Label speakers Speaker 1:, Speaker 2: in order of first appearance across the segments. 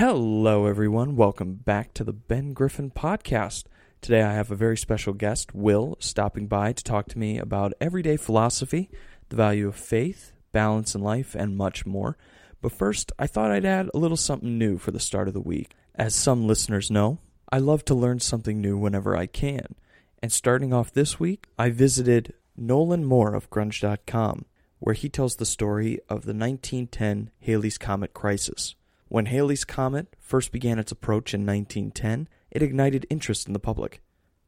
Speaker 1: Hello, everyone. Welcome back to the Ben Griffin Podcast. Today, I have a very special guest, Will, stopping by to talk to me about everyday philosophy, the value of faith, balance in life, and much more. But first, I thought I'd add a little something new for the start of the week. As some listeners know, I love to learn something new whenever I can. And starting off this week, I visited Nolan Moore of Grunge.com, where he tells the story of the 1910 Halley's Comet crisis. When Halley's Comet first began its approach in 1910, it ignited interest in the public.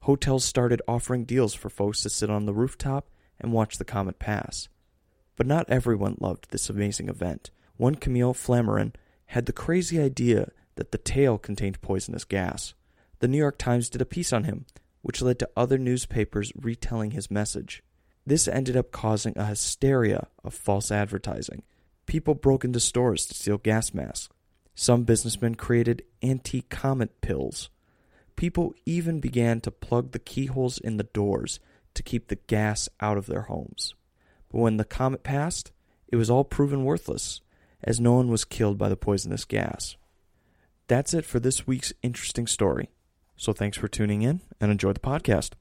Speaker 1: Hotels started offering deals for folks to sit on the rooftop and watch the comet pass. But not everyone loved this amazing event. One Camille Flammarion had the crazy idea that the tail contained poisonous gas. The New York Times did a piece on him, which led to other newspapers retelling his message. This ended up causing a hysteria of false advertising. People broke into stores to steal gas masks. Some businessmen created anti comet pills. People even began to plug the keyholes in the doors to keep the gas out of their homes. But when the comet passed, it was all proven worthless, as no one was killed by the poisonous gas. That's it for this week's interesting story. So thanks for tuning in and enjoy the podcast.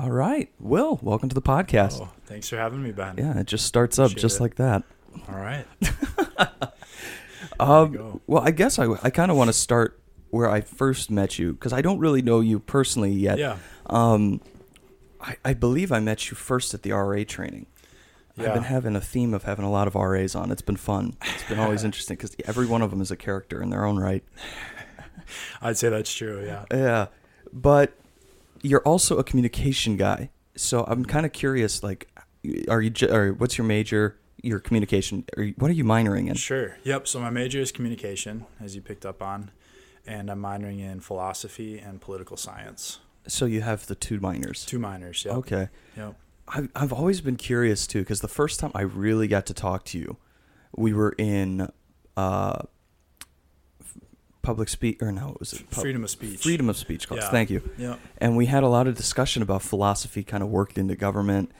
Speaker 1: All right. Will, welcome to the podcast.
Speaker 2: Oh, thanks for having me, Ben.
Speaker 1: Yeah, it just starts up
Speaker 2: Appreciate
Speaker 1: just
Speaker 2: it.
Speaker 1: like that.
Speaker 2: All right.
Speaker 1: Um, well, I guess I, I kind of want to start where I first met you because I don't really know you personally yet.
Speaker 2: Yeah.
Speaker 1: Um, I, I believe I met you first at the RA training.
Speaker 2: Yeah.
Speaker 1: I've been having a theme of having a lot of RAs on. It's been fun. It's been always interesting because every one of them is a character in their own right.
Speaker 2: I'd say that's true. Yeah.
Speaker 1: Yeah, but you're also a communication guy, so I'm kind of curious. Like, are you? Or what's your major? Your communication. Or what are you minoring in?
Speaker 2: Sure. Yep. So my major is communication, as you picked up on, and I'm minoring in philosophy and political science.
Speaker 1: So you have the two minors.
Speaker 2: Two minors. Yeah.
Speaker 1: Okay.
Speaker 2: Yep.
Speaker 1: I've I've always been curious too because the first time I really got to talk to you, we were in uh, public speak or no, it was it pub-
Speaker 2: Freedom of speech.
Speaker 1: freedom of speech class.
Speaker 2: Yeah.
Speaker 1: Thank you.
Speaker 2: Yep.
Speaker 1: And we had a lot of discussion about philosophy, kind of worked into government.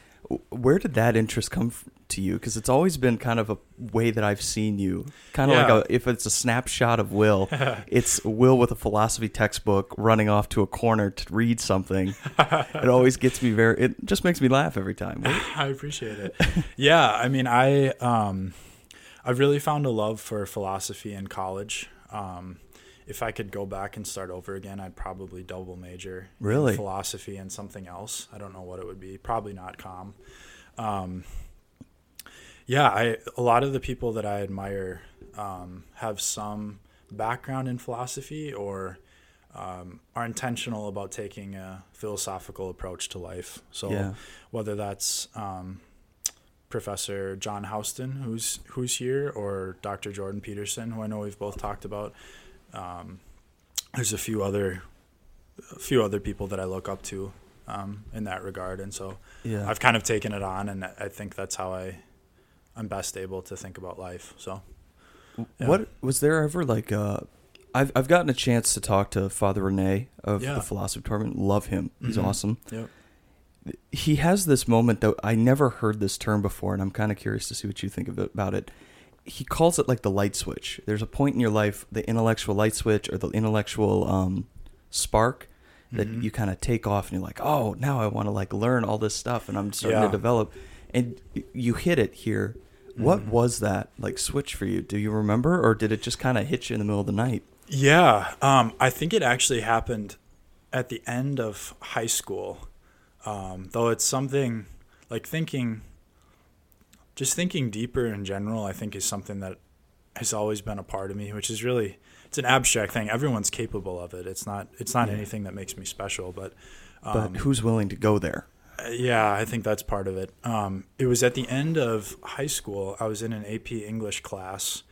Speaker 1: Where did that interest come f- to you? Because it's always been kind of a way that I've seen you. Kind of
Speaker 2: Yeah.
Speaker 1: like a, if it's a snapshot of Will, it's Will with a philosophy textbook running off to a corner to read something. it always gets me very. It just makes me laugh every time.
Speaker 2: I appreciate it. yeah, I mean, I um, I've really found a love for philosophy in college. Um, if I could go back and start over again, I'd probably double major
Speaker 1: Really?
Speaker 2: in philosophy and something else. I don't know what it would be. Probably not com. Um, yeah, I a lot of the people that I admire um, have some background in philosophy or um, are intentional about taking a philosophical approach to life. So
Speaker 1: Yeah.
Speaker 2: whether that's um, Professor John Houston, who's who's here, or Dr. Jordan Peterson, who I know we've both talked about. Um, there's a few other, a few other people that I look up to um, in that regard, and so
Speaker 1: Yeah.
Speaker 2: I've kind of taken it on, and I think that's how I, I'm best able to think about life. So yeah.
Speaker 1: What was there ever like? Uh, I've I've gotten a chance to talk to Father Rene of
Speaker 2: Yeah.
Speaker 1: the philosophy department. Love him. He's
Speaker 2: Mhm.
Speaker 1: awesome.
Speaker 2: Yep.
Speaker 1: He has this moment that I never heard this term before, and I'm kind of curious to see what you think of it, about it. He calls it like the light switch. There's a point in your life, the intellectual light switch or the intellectual um, spark that
Speaker 2: Mhm.
Speaker 1: you kind of take off, and you're like, oh, now I want to like learn all this stuff, and I'm starting
Speaker 2: Yeah.
Speaker 1: to develop. And you hit it here. What
Speaker 2: Mhm.
Speaker 1: was that like switch for you? Do you remember, or did it just kind of hit you in the middle of the night?
Speaker 2: Yeah, um, I think it actually happened at the end of high school. Um, though it's something like thinking, just thinking deeper in general. I think is something that has always been a part of me, which is really it's an abstract thing. Everyone's capable of it. It's not it's not
Speaker 1: Yeah.
Speaker 2: anything that makes me special, but
Speaker 1: But
Speaker 2: um,
Speaker 1: who's willing to go there?
Speaker 2: yeah, I think that's part of it. Um, it was at the end of high school. I was in an AP English class,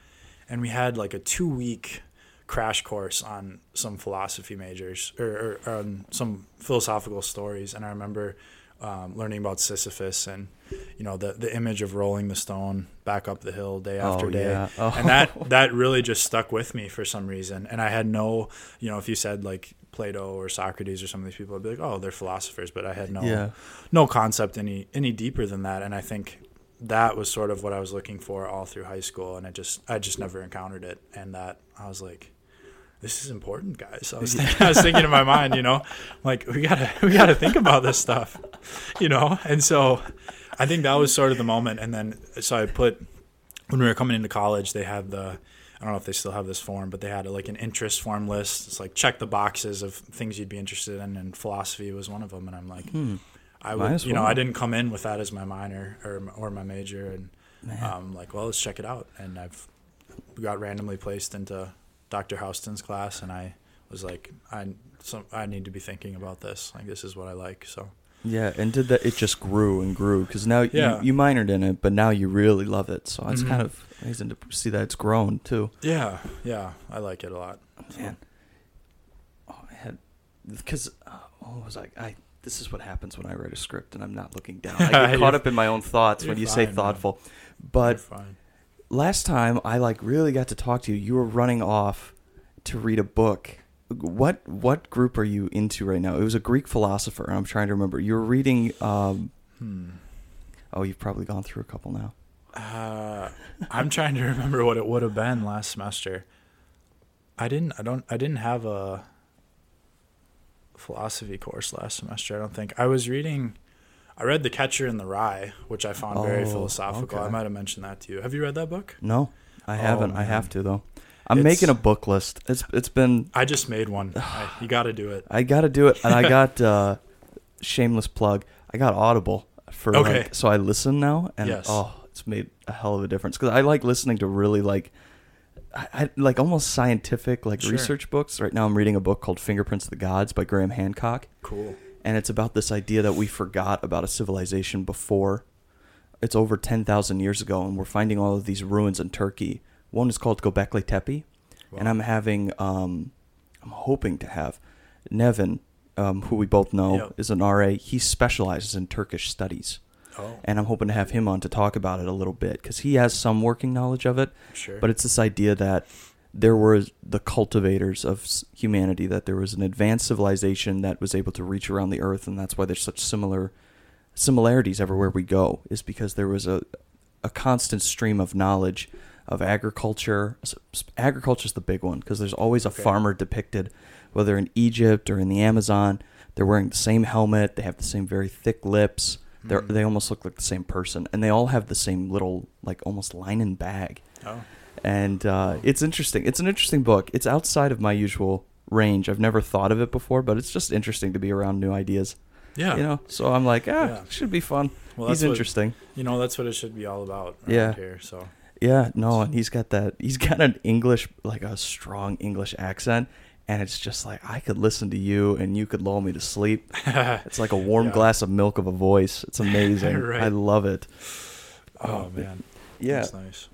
Speaker 2: and we had like a two week crash course on some philosophy majors or, or on some philosophical stories. And I remember um, learning about Sisyphus and you know the the image of rolling the stone back up the hill day after
Speaker 1: oh,
Speaker 2: day,
Speaker 1: yeah. oh.
Speaker 2: and that that really just stuck with me for some reason. And I had no, you know, if you said like Plato or Socrates or some of these people, I'd be like, oh, they're philosophers, but I had no
Speaker 1: yeah.
Speaker 2: no concept any any deeper than that. And I think that was sort of what I was looking for all through high school, and I just I just never encountered it, and that I was like, this is important, guys. I was thinking, I was thinking in my mind, you know, like we gotta we gotta think about this stuff, you know, and so I think that was sort of the moment, and then so I put when we were coming into college, they had the I don't know if they still have this form, but they had like an interest form list. It's like check the boxes of things you'd be interested in, and philosophy was one of them. And I'm like,
Speaker 1: Hmm.
Speaker 2: I would,
Speaker 1: as
Speaker 2: you know. I didn't come in with that as my minor or or my major, and
Speaker 1: Man.
Speaker 2: um, like, well, let's check it out. And I've got randomly placed into Dr. Houston's class, and I was like, I some I need to be thinking about this. Like, this is what I like. So
Speaker 1: Yeah, and did that? It just grew and grew because now
Speaker 2: Yeah.
Speaker 1: you, you minored in it, but now you really love it. So it's
Speaker 2: Mhm.
Speaker 1: kind of amazing to see that it's grown too.
Speaker 2: yeah, yeah, I like it a lot. So,
Speaker 1: Man, oh, I had because uh, what was I? I this is what happens when I write a script and I'm not looking down. I get caught up in my own thoughts when you say
Speaker 2: fine, man.
Speaker 1: thoughtful.
Speaker 2: you're
Speaker 1: But
Speaker 2: fine.
Speaker 1: Last time I like really got to talk to you, you were running off to read a book. What what group are you into right now? It was a Greek philosopher. I'm trying to remember. You were reading. Um,
Speaker 2: Hmm.
Speaker 1: oh, you've probably gone through a couple now.
Speaker 2: Uh, I'm trying to remember what it would have been last semester. I didn't. I don't. I didn't have a philosophy course last semester. I don't think I was reading. I read The Catcher in the Rye, which I found very
Speaker 1: Oh,
Speaker 2: philosophical. I might have mentioned that to you. Have you read that book?
Speaker 1: No, I
Speaker 2: Oh,
Speaker 1: haven't. I have to though. I'm
Speaker 2: It's-
Speaker 1: making a book list. It's it's been
Speaker 2: I just made one. I, you got to do it.
Speaker 1: I got to do it, and I got uh, shameless plug. I got Audible for
Speaker 2: Okay.
Speaker 1: like, so I listen now, and
Speaker 2: Yes.
Speaker 1: oh, it's made a hell of a difference because I like listening to really like, I, I like almost scientific like
Speaker 2: Sure.
Speaker 1: research books. Right now, I'm reading a book called Fingerprints of the Gods by Graham Hancock,
Speaker 2: Cool.
Speaker 1: And it's about this idea that we forgot about a civilization before. It's over ten thousand years ago, and we're finding all of these ruins in Turkey. One is called Göbekli Tepe, and I'm having um, I'm hoping to have Nevin, um, who we both know
Speaker 2: Yep.
Speaker 1: is an RA. He specializes in Turkish studies,
Speaker 2: Oh,
Speaker 1: and I'm hoping to have him on to talk about it a little bit because he has some working knowledge of it.
Speaker 2: sure.
Speaker 1: But it's this idea that there were the cultivators of humanity, that there was an advanced civilization that was able to reach around the earth, and that's why there's such similar similarities everywhere we go, is because there was a a constant stream of knowledge of agriculture. Agriculture is the big one because there's always a
Speaker 2: Okay.
Speaker 1: farmer depicted, whether in Egypt or in the Amazon. They're wearing the same helmet. They have the same very thick lips.
Speaker 2: Mhm.
Speaker 1: they almost look like the same person, and they all have the same little like almost linen bag
Speaker 2: oh,
Speaker 1: and uh, it's interesting. It's an interesting book. It's outside of my usual range. I've never thought of it before, but it's just interesting to be around new ideas.
Speaker 2: yeah.
Speaker 1: You know, so I'm like, ah,
Speaker 2: Yeah.
Speaker 1: should be fun.
Speaker 2: well,
Speaker 1: he's
Speaker 2: what,
Speaker 1: interesting.
Speaker 2: You know, that's what it should be all about.
Speaker 1: Yeah.
Speaker 2: Here. So.
Speaker 1: Yeah, no, and he's got that. He's got an English, like a strong English accent, and it's just like I could listen to you, and you could lull me to sleep. It's like a warm
Speaker 2: Yeah.
Speaker 1: glass of milk of a voice. It's amazing.
Speaker 2: Right.
Speaker 1: I love it.
Speaker 2: oh man.
Speaker 1: Yeah.
Speaker 2: That's nice.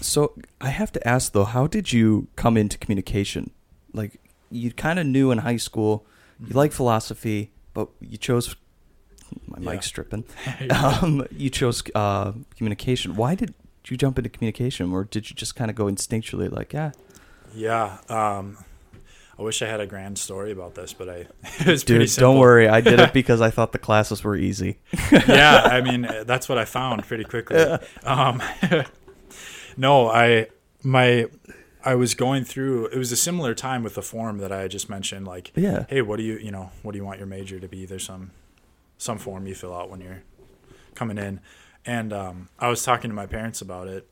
Speaker 1: So I have to ask though, how did you come into communication? Like you kind of knew in high school, you
Speaker 2: Mhm.
Speaker 1: like philosophy, but you chose my
Speaker 2: Yeah.
Speaker 1: mic's tripping.
Speaker 2: Yeah.
Speaker 1: Um, you chose uh, communication. Why did you jump into communication, or did you just kind of go instinctually, like, yeah,
Speaker 2: Yeah. Um, I wish I had a grand story about this, but I it was
Speaker 1: dude, don't worry, I did it because I thought the classes were easy.
Speaker 2: yeah, I mean that's what I found pretty quickly. Um, no, I my I was going through. It was a similar time with the form that I just mentioned. Like,
Speaker 1: Yeah,
Speaker 2: hey, what do you you know what do you want your major to be? There's some some form you fill out when you're coming in, and um, I was talking to my parents about it,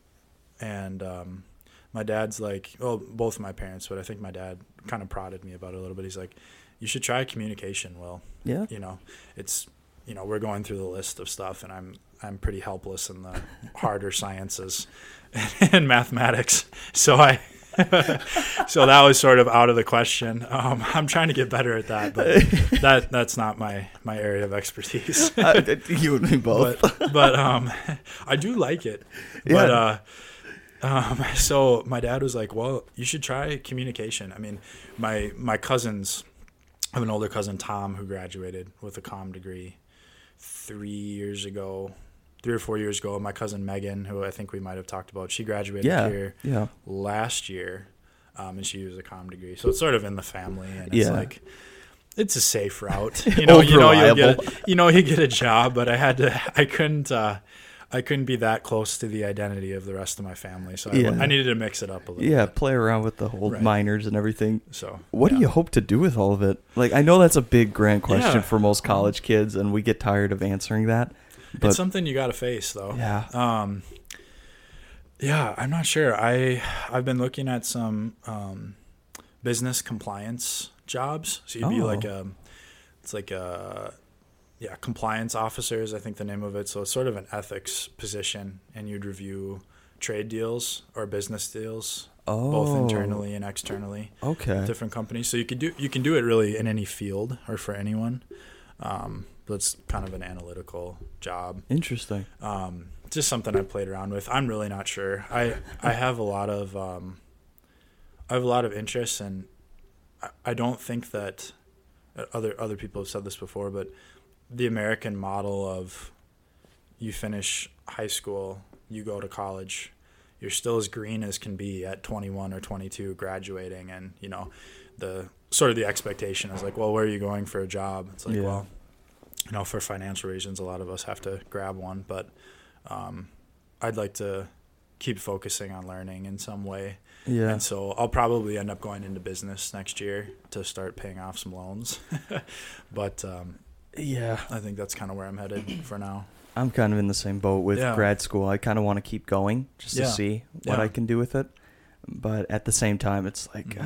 Speaker 2: and um, my dad's like, well, both of my parents, but I think my dad kind of prodded me about it a little bit. He's like, you should try communication. Will
Speaker 1: yeah,
Speaker 2: you know, it's you know we're going through the list of stuff, and I'm I'm pretty helpless in the harder sciences and mathematics. So I. so that was sort of out of the question. Um, I'm trying to get better at that, but that that's not my my area of expertise.
Speaker 1: Uh, you and me both.
Speaker 2: but but um, I do like it. But uh, um, so my dad was like, "Well, you should try communication." I mean, my my cousins, I have an older cousin Tom who graduated with a comm degree three years ago, three or four years ago. My cousin Megan, who I think we might have talked about, she graduated
Speaker 1: Yeah.
Speaker 2: here
Speaker 1: Yeah.
Speaker 2: last year, um, and she used a comm degree. So it's sort of in the family, and it's
Speaker 1: Yeah.
Speaker 2: like it's a safe route. You know, you know, you get, a, you know, you get a job, but I had to, I couldn't, uh, I couldn't be that close to the identity of the rest of my family, so I,
Speaker 1: Yeah.
Speaker 2: I needed to mix it up a little.
Speaker 1: Yeah.
Speaker 2: bit.
Speaker 1: Play around with the whole
Speaker 2: Right.
Speaker 1: minors and everything.
Speaker 2: So
Speaker 1: What do you hope to do with all of it? Like, I know that's a big, grand question
Speaker 2: Yeah.
Speaker 1: for most college kids, and we get tired of answering that. But
Speaker 2: it's something you got to face, though.
Speaker 1: yeah,
Speaker 2: Um, yeah, I'm not sure. I I've been looking at some um, business compliance jobs. So you'd be
Speaker 1: Oh.
Speaker 2: like a, it's like a, yeah, compliance officers. I think the name of it. So it's sort of an ethics position, and you'd review trade deals or business deals,
Speaker 1: oh,
Speaker 2: both internally and externally,
Speaker 1: Okay.
Speaker 2: different companies. So you could do you can do it really in any field or for anyone. Um, but it's kind of an analytical job
Speaker 1: Interesting.
Speaker 2: um, just something I played around with. I'm really not sure. I I have a lot of um, I have a lot of interests, and I, I don't think that uh, other other people have said this before, but the American model of you finish high school, you go to college, you're still as green as can be at 21 or 22 graduating, and you know the sort of the expectation is like, well, where are you going for a job? It's like,
Speaker 1: Yeah.
Speaker 2: well, you know, for financial reasons, a lot of us have to grab one, but um, I'd like to keep focusing on learning in some way.
Speaker 1: Yeah.
Speaker 2: And so I'll probably end up going into business next year to start paying off some loans. but um,
Speaker 1: Yeah.
Speaker 2: I think that's kind of where I'm headed for now.
Speaker 1: I'm kind of in the same boat with
Speaker 2: Yeah.
Speaker 1: grad school. I kind of want to keep going just
Speaker 2: Yeah.
Speaker 1: to see what
Speaker 2: Yeah.
Speaker 1: I can do with it. But at the same time, it's like
Speaker 2: Mhm.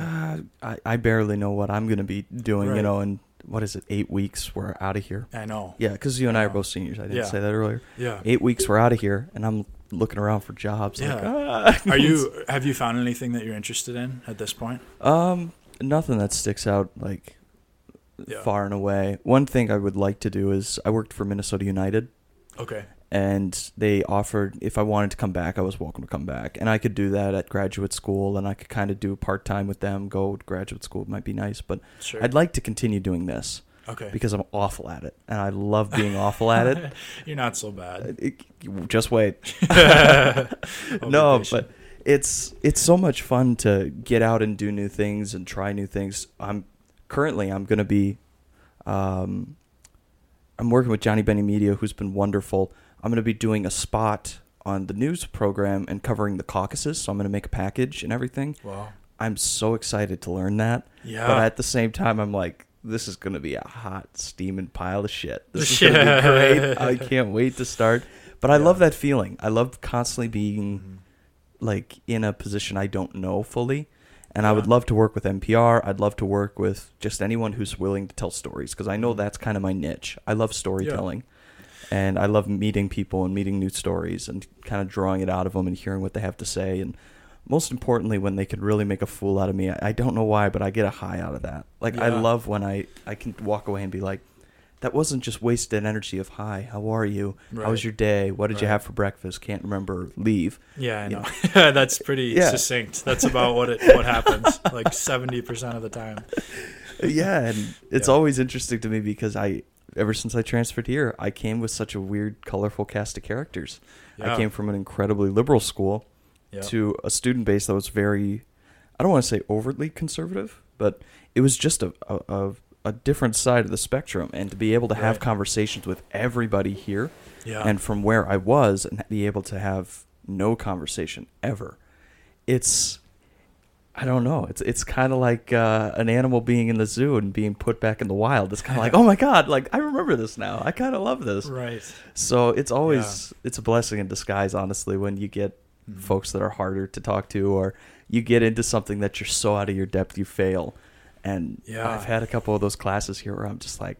Speaker 1: ah, I, I barely know what I'm going to be doing, you know, in what is it, eight weeks, we're out of here.
Speaker 2: I know.
Speaker 1: Yeah, because you and I are both seniors. I didn't
Speaker 2: Yeah.
Speaker 1: say that earlier.
Speaker 2: Yeah.
Speaker 1: Eight weeks, we're out of here, and I'm looking around for jobs. Like,
Speaker 2: Yeah.
Speaker 1: ah.
Speaker 2: Are you? Have you found anything that you're interested in at this point?
Speaker 1: Um, nothing that sticks out like
Speaker 2: Yeah.
Speaker 1: far and away. One thing I would like to do is I worked for Minnesota United,
Speaker 2: Okay.
Speaker 1: And they offered if I wanted to come back, I was welcome to come back, and I could do that at graduate school, and I could kind of do part time with them. Go to graduate school might be nice, but
Speaker 2: Sure.
Speaker 1: I'd like to continue doing this
Speaker 2: okay.
Speaker 1: because I'm awful at it, and I love being awful at it.
Speaker 2: You're not so bad.
Speaker 1: It- Just wait. No, but it's it's so much fun to get out and do new things and try new things. I'm currently I'm going to be um I'm working with Johnnie Bennie Media who's been wonderful. I'm going to be doing a spot on the news program and covering the caucuses, so I'm going to make a package and everything.
Speaker 2: wow.
Speaker 1: I'm so excited to learn that.
Speaker 2: Yeah.
Speaker 1: But at the same time I'm like this is going to be a hot steaming pile of shit. This is going to be great. I can't wait to start. But I
Speaker 2: Yeah.
Speaker 1: love that feeling. I love constantly being
Speaker 2: Mhm.
Speaker 1: like in a position I don't know fully. And I would love to work with NPR. I'd love to work with just anyone who's willing to tell stories because I know that's kind of my niche. I love storytelling. And I love meeting people and meeting new stories and kind of drawing it out of them and hearing what they have to say. And most importantly, when they can really make a fool out of me, I, I don't know why, but I get a high out of that. Like, I love when I, I can walk away and be like, that wasn't just wasted energy of, hi, how are you? How was your day? What did you have for breakfast? Can't remember. Leave.
Speaker 2: Yeah, I
Speaker 1: you
Speaker 2: know. That's pretty
Speaker 1: Yeah.
Speaker 2: succinct. That's about what it what happens like seventy percent of the time.
Speaker 1: yeah, and it's
Speaker 2: Yeah.
Speaker 1: always interesting to me because I, ever since I transferred here, I came with such a weird, colorful cast of characters.
Speaker 2: Yeah.
Speaker 1: I came from an incredibly liberal school
Speaker 2: Yeah.
Speaker 1: to a student base that was very, I don't want to say overtly conservative, but it was just a, a, a, different side of the spectrum. And to be able to have conversations with everybody here
Speaker 2: yeah.
Speaker 1: and from where I was and be able to have no conversation ever, it's I don't know. It's it's kind of like uh, an animal being in the zoo and being put back in the wild. It's kind of like, oh my god, like I remember this now. I kind of love this.
Speaker 2: right.
Speaker 1: So it's always it's a blessing in disguise, honestly, when you get
Speaker 2: Mhm.
Speaker 1: folks that are harder to talk to, or you get into something that you're so out of your depth you fail. And
Speaker 2: Yeah.
Speaker 1: I've had a couple of those classes here where I'm just like,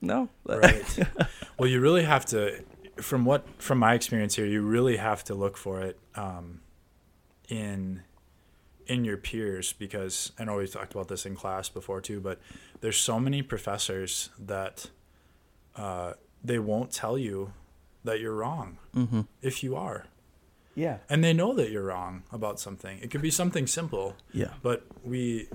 Speaker 1: no,
Speaker 2: Right. well, you really have to, from what from my experience here, you really have to look for it um, in in your peers because I know we talked about this in class before too, but there's so many professors that uh, they won't tell you that you're wrong
Speaker 1: hmm
Speaker 2: if you are,
Speaker 1: yeah,
Speaker 2: and they know that you're wrong about something. It could be something simple,
Speaker 1: yeah,
Speaker 2: but we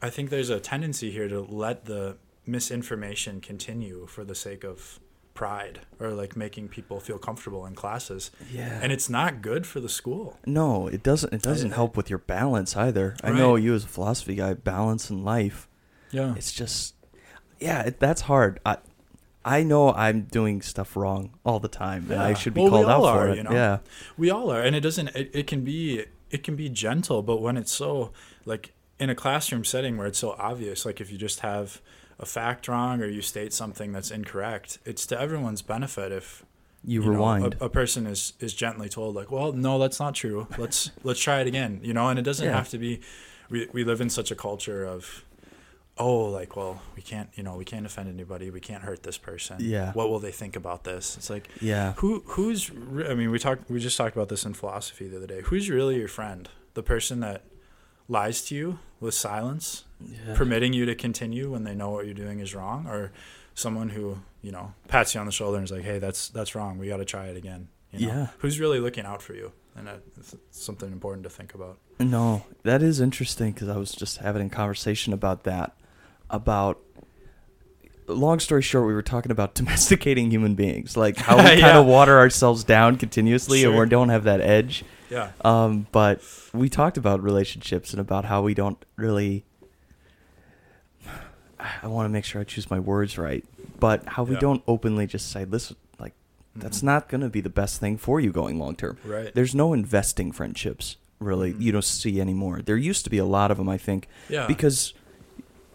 Speaker 2: I think there's a tendency here to let the misinformation continue for the sake of pride or like making people feel comfortable in classes.
Speaker 1: Yeah.
Speaker 2: And it's not good for the school.
Speaker 1: no, it doesn't. It doesn't help with your balance either. I know you as a philosophy guy, balance in life.
Speaker 2: Yeah.
Speaker 1: It's just, yeah, it, that's hard. I, I know I'm doing stuff wrong all the time, and I should be
Speaker 2: Well,
Speaker 1: called out for
Speaker 2: are,
Speaker 1: it.
Speaker 2: you know?
Speaker 1: Yeah.
Speaker 2: We all are, and it doesn't. It, it can be. It can be gentle, but when it's so like in a classroom setting where it's so obvious, like if you just have a fact wrong or you state something that's incorrect, it's to everyone's benefit if
Speaker 1: You,
Speaker 2: you know,
Speaker 1: rewind.
Speaker 2: a, a person is is gently told like, well, no, that's not true. Let's let's try it again. You know, and it doesn't
Speaker 1: Yeah.
Speaker 2: have to be. We we live in such a culture of. Oh, like well, we can't, you know, we can't offend anybody. We can't hurt this person.
Speaker 1: Yeah.
Speaker 2: What will they think about this? It's like,
Speaker 1: yeah.
Speaker 2: who who's I mean we talked we just talked about this in philosophy the other day. Who's really your friend? The person that lies to you with silence,
Speaker 1: yeah.
Speaker 2: permitting you to continue when they know what you're doing is wrong, or someone who you know pats you on the shoulder and is like, "Hey, that's that's wrong. We got to try it again." You know?
Speaker 1: Yeah.
Speaker 2: Who's really looking out for you? And that- it's something important to think about.
Speaker 1: No, that is interesting because I was just having a conversation about that. About long story short, we were talking about domesticating human beings, like how we kind of water ourselves down continuously, and we don't have that edge.
Speaker 2: Yeah.
Speaker 1: Um, but we talked about relationships and about how we don't really. I want to make sure I choose my words right, but how we
Speaker 2: Yeah.
Speaker 1: don't openly just say, "Listen, like that's
Speaker 2: Mhm.
Speaker 1: not going to be the best thing for you going long term."
Speaker 2: right.
Speaker 1: There's no investing friendships really.
Speaker 2: Mhm.
Speaker 1: You don't see anymore. There used to be a lot of them, I think,
Speaker 2: Yeah.
Speaker 1: because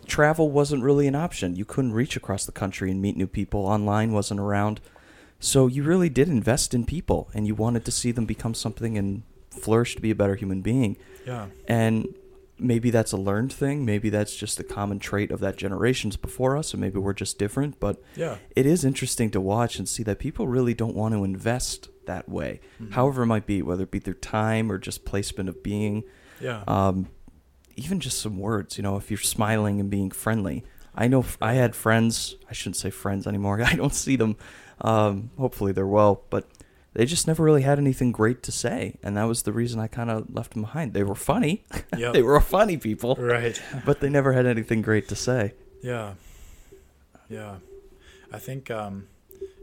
Speaker 1: travel wasn't really an option. You couldn't reach across the country and meet new people. Online wasn't around. So you really did invest in people and you wanted to see them become something and flourish to be a better human being.
Speaker 2: yeah.
Speaker 1: And maybe that's a learned thing. Maybe that's just a common trait of that generations before us, and maybe we're just different. But
Speaker 2: Yeah.
Speaker 1: it is interesting to watch and see that people really don't want to invest that way,
Speaker 2: Mhm.
Speaker 1: however it might be, whether it be their time or just placement of being
Speaker 2: Yeah.
Speaker 1: um, even just some words. You know, if you're smiling and being friendly. I know f- I had friends. I shouldn't say friends anymore. I don't see them. Um, hopefully they're well, but they just never really had anything great to say, and that was the reason I kind of left them behind. They were funny.
Speaker 2: Yep.
Speaker 1: they were funny people,
Speaker 2: right.
Speaker 1: but they never had anything great to say.
Speaker 2: Yeah. Yeah. I think um,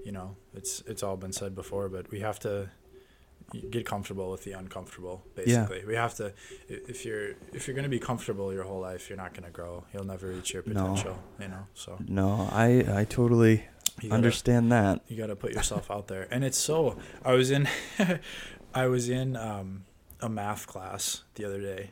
Speaker 2: you know, it's it's all been said before, but we have to get comfortable with the uncomfortable
Speaker 1: Yeah.
Speaker 2: basically. We have to if you're if you're going to be comfortable your whole life, you're not going to grow. You'll never reach your
Speaker 1: No.
Speaker 2: potential, you know. So
Speaker 1: No, I I totally
Speaker 2: you gotta,
Speaker 1: understand that.
Speaker 2: you got to put yourself out there. And it's so I was in I was in um, a math class the other day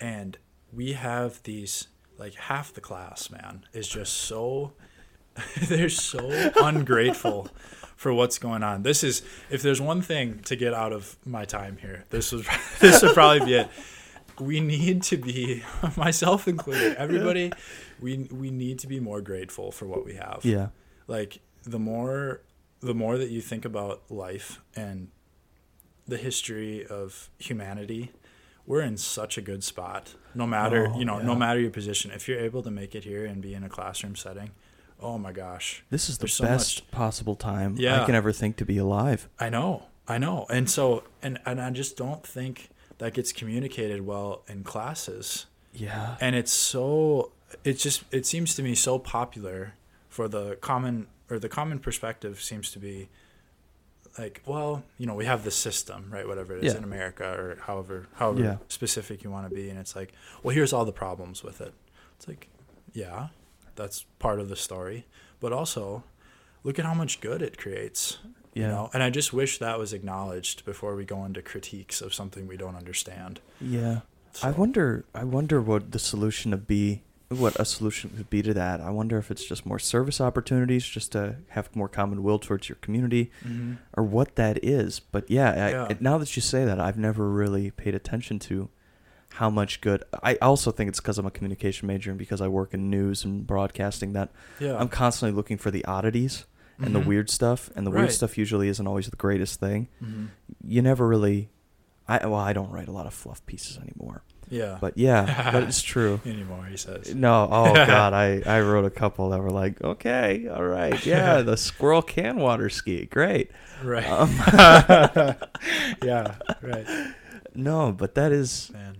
Speaker 2: and we have these like half the class, man, is just so they're so ungrateful for what's going on. This is if there's one thing to get out of my time here, this was this would probably be it. We need to be myself included. Everybody we we need to be more grateful for what we have
Speaker 1: Yeah,
Speaker 2: like the more the more that you think about life and the history of humanity we're in such a good spot. No matter
Speaker 1: Oh,
Speaker 2: you know no matter your position if you're able to make it here and be in a classroom setting oh my gosh
Speaker 1: this is the
Speaker 2: so
Speaker 1: best possible time I can ever think to be alive.
Speaker 2: i know i know. And so and and i just don't think that gets communicated well in classes.
Speaker 1: Yeah,
Speaker 2: and it's so it's just it seems to me so popular for the common or the common perspective seems to be like well you know we have this system right whatever it is
Speaker 1: Yeah.
Speaker 2: in america or however however
Speaker 1: Yeah.
Speaker 2: specific you want to be and it's like well here's all the problems with it it's like yeah that's part of the story but also look at how much good it creates
Speaker 1: yeah,
Speaker 2: you know and i just wish that was acknowledged before we go into critiques of something we don't understand
Speaker 1: yeah. I wonder. I wonder what the solution would be. What a solution would be to that. I wonder if it's just more service opportunities, just to have more common will towards your community,
Speaker 2: Mhm.
Speaker 1: or what that is. But yeah, I, now that you say that, I've never really paid attention to how much good. I also think it's because I'm a communication major and because I work in news and broadcasting that
Speaker 2: yeah
Speaker 1: I'm constantly looking for the oddities and the
Speaker 2: Mhm.
Speaker 1: weird stuff. And the weird stuff usually isn't always the greatest thing.
Speaker 2: Mhm.
Speaker 1: You never really. I well, I don't write a lot of fluff pieces anymore.
Speaker 2: Yeah.
Speaker 1: But yeah, but it's true.
Speaker 2: anymore, he says.
Speaker 1: No, oh god, I I wrote a couple that were like, okay, all right, yeah, the squirrel can water ski, great.
Speaker 2: Right.
Speaker 1: Um,
Speaker 2: yeah. Right.
Speaker 1: no, but that is,
Speaker 2: Man.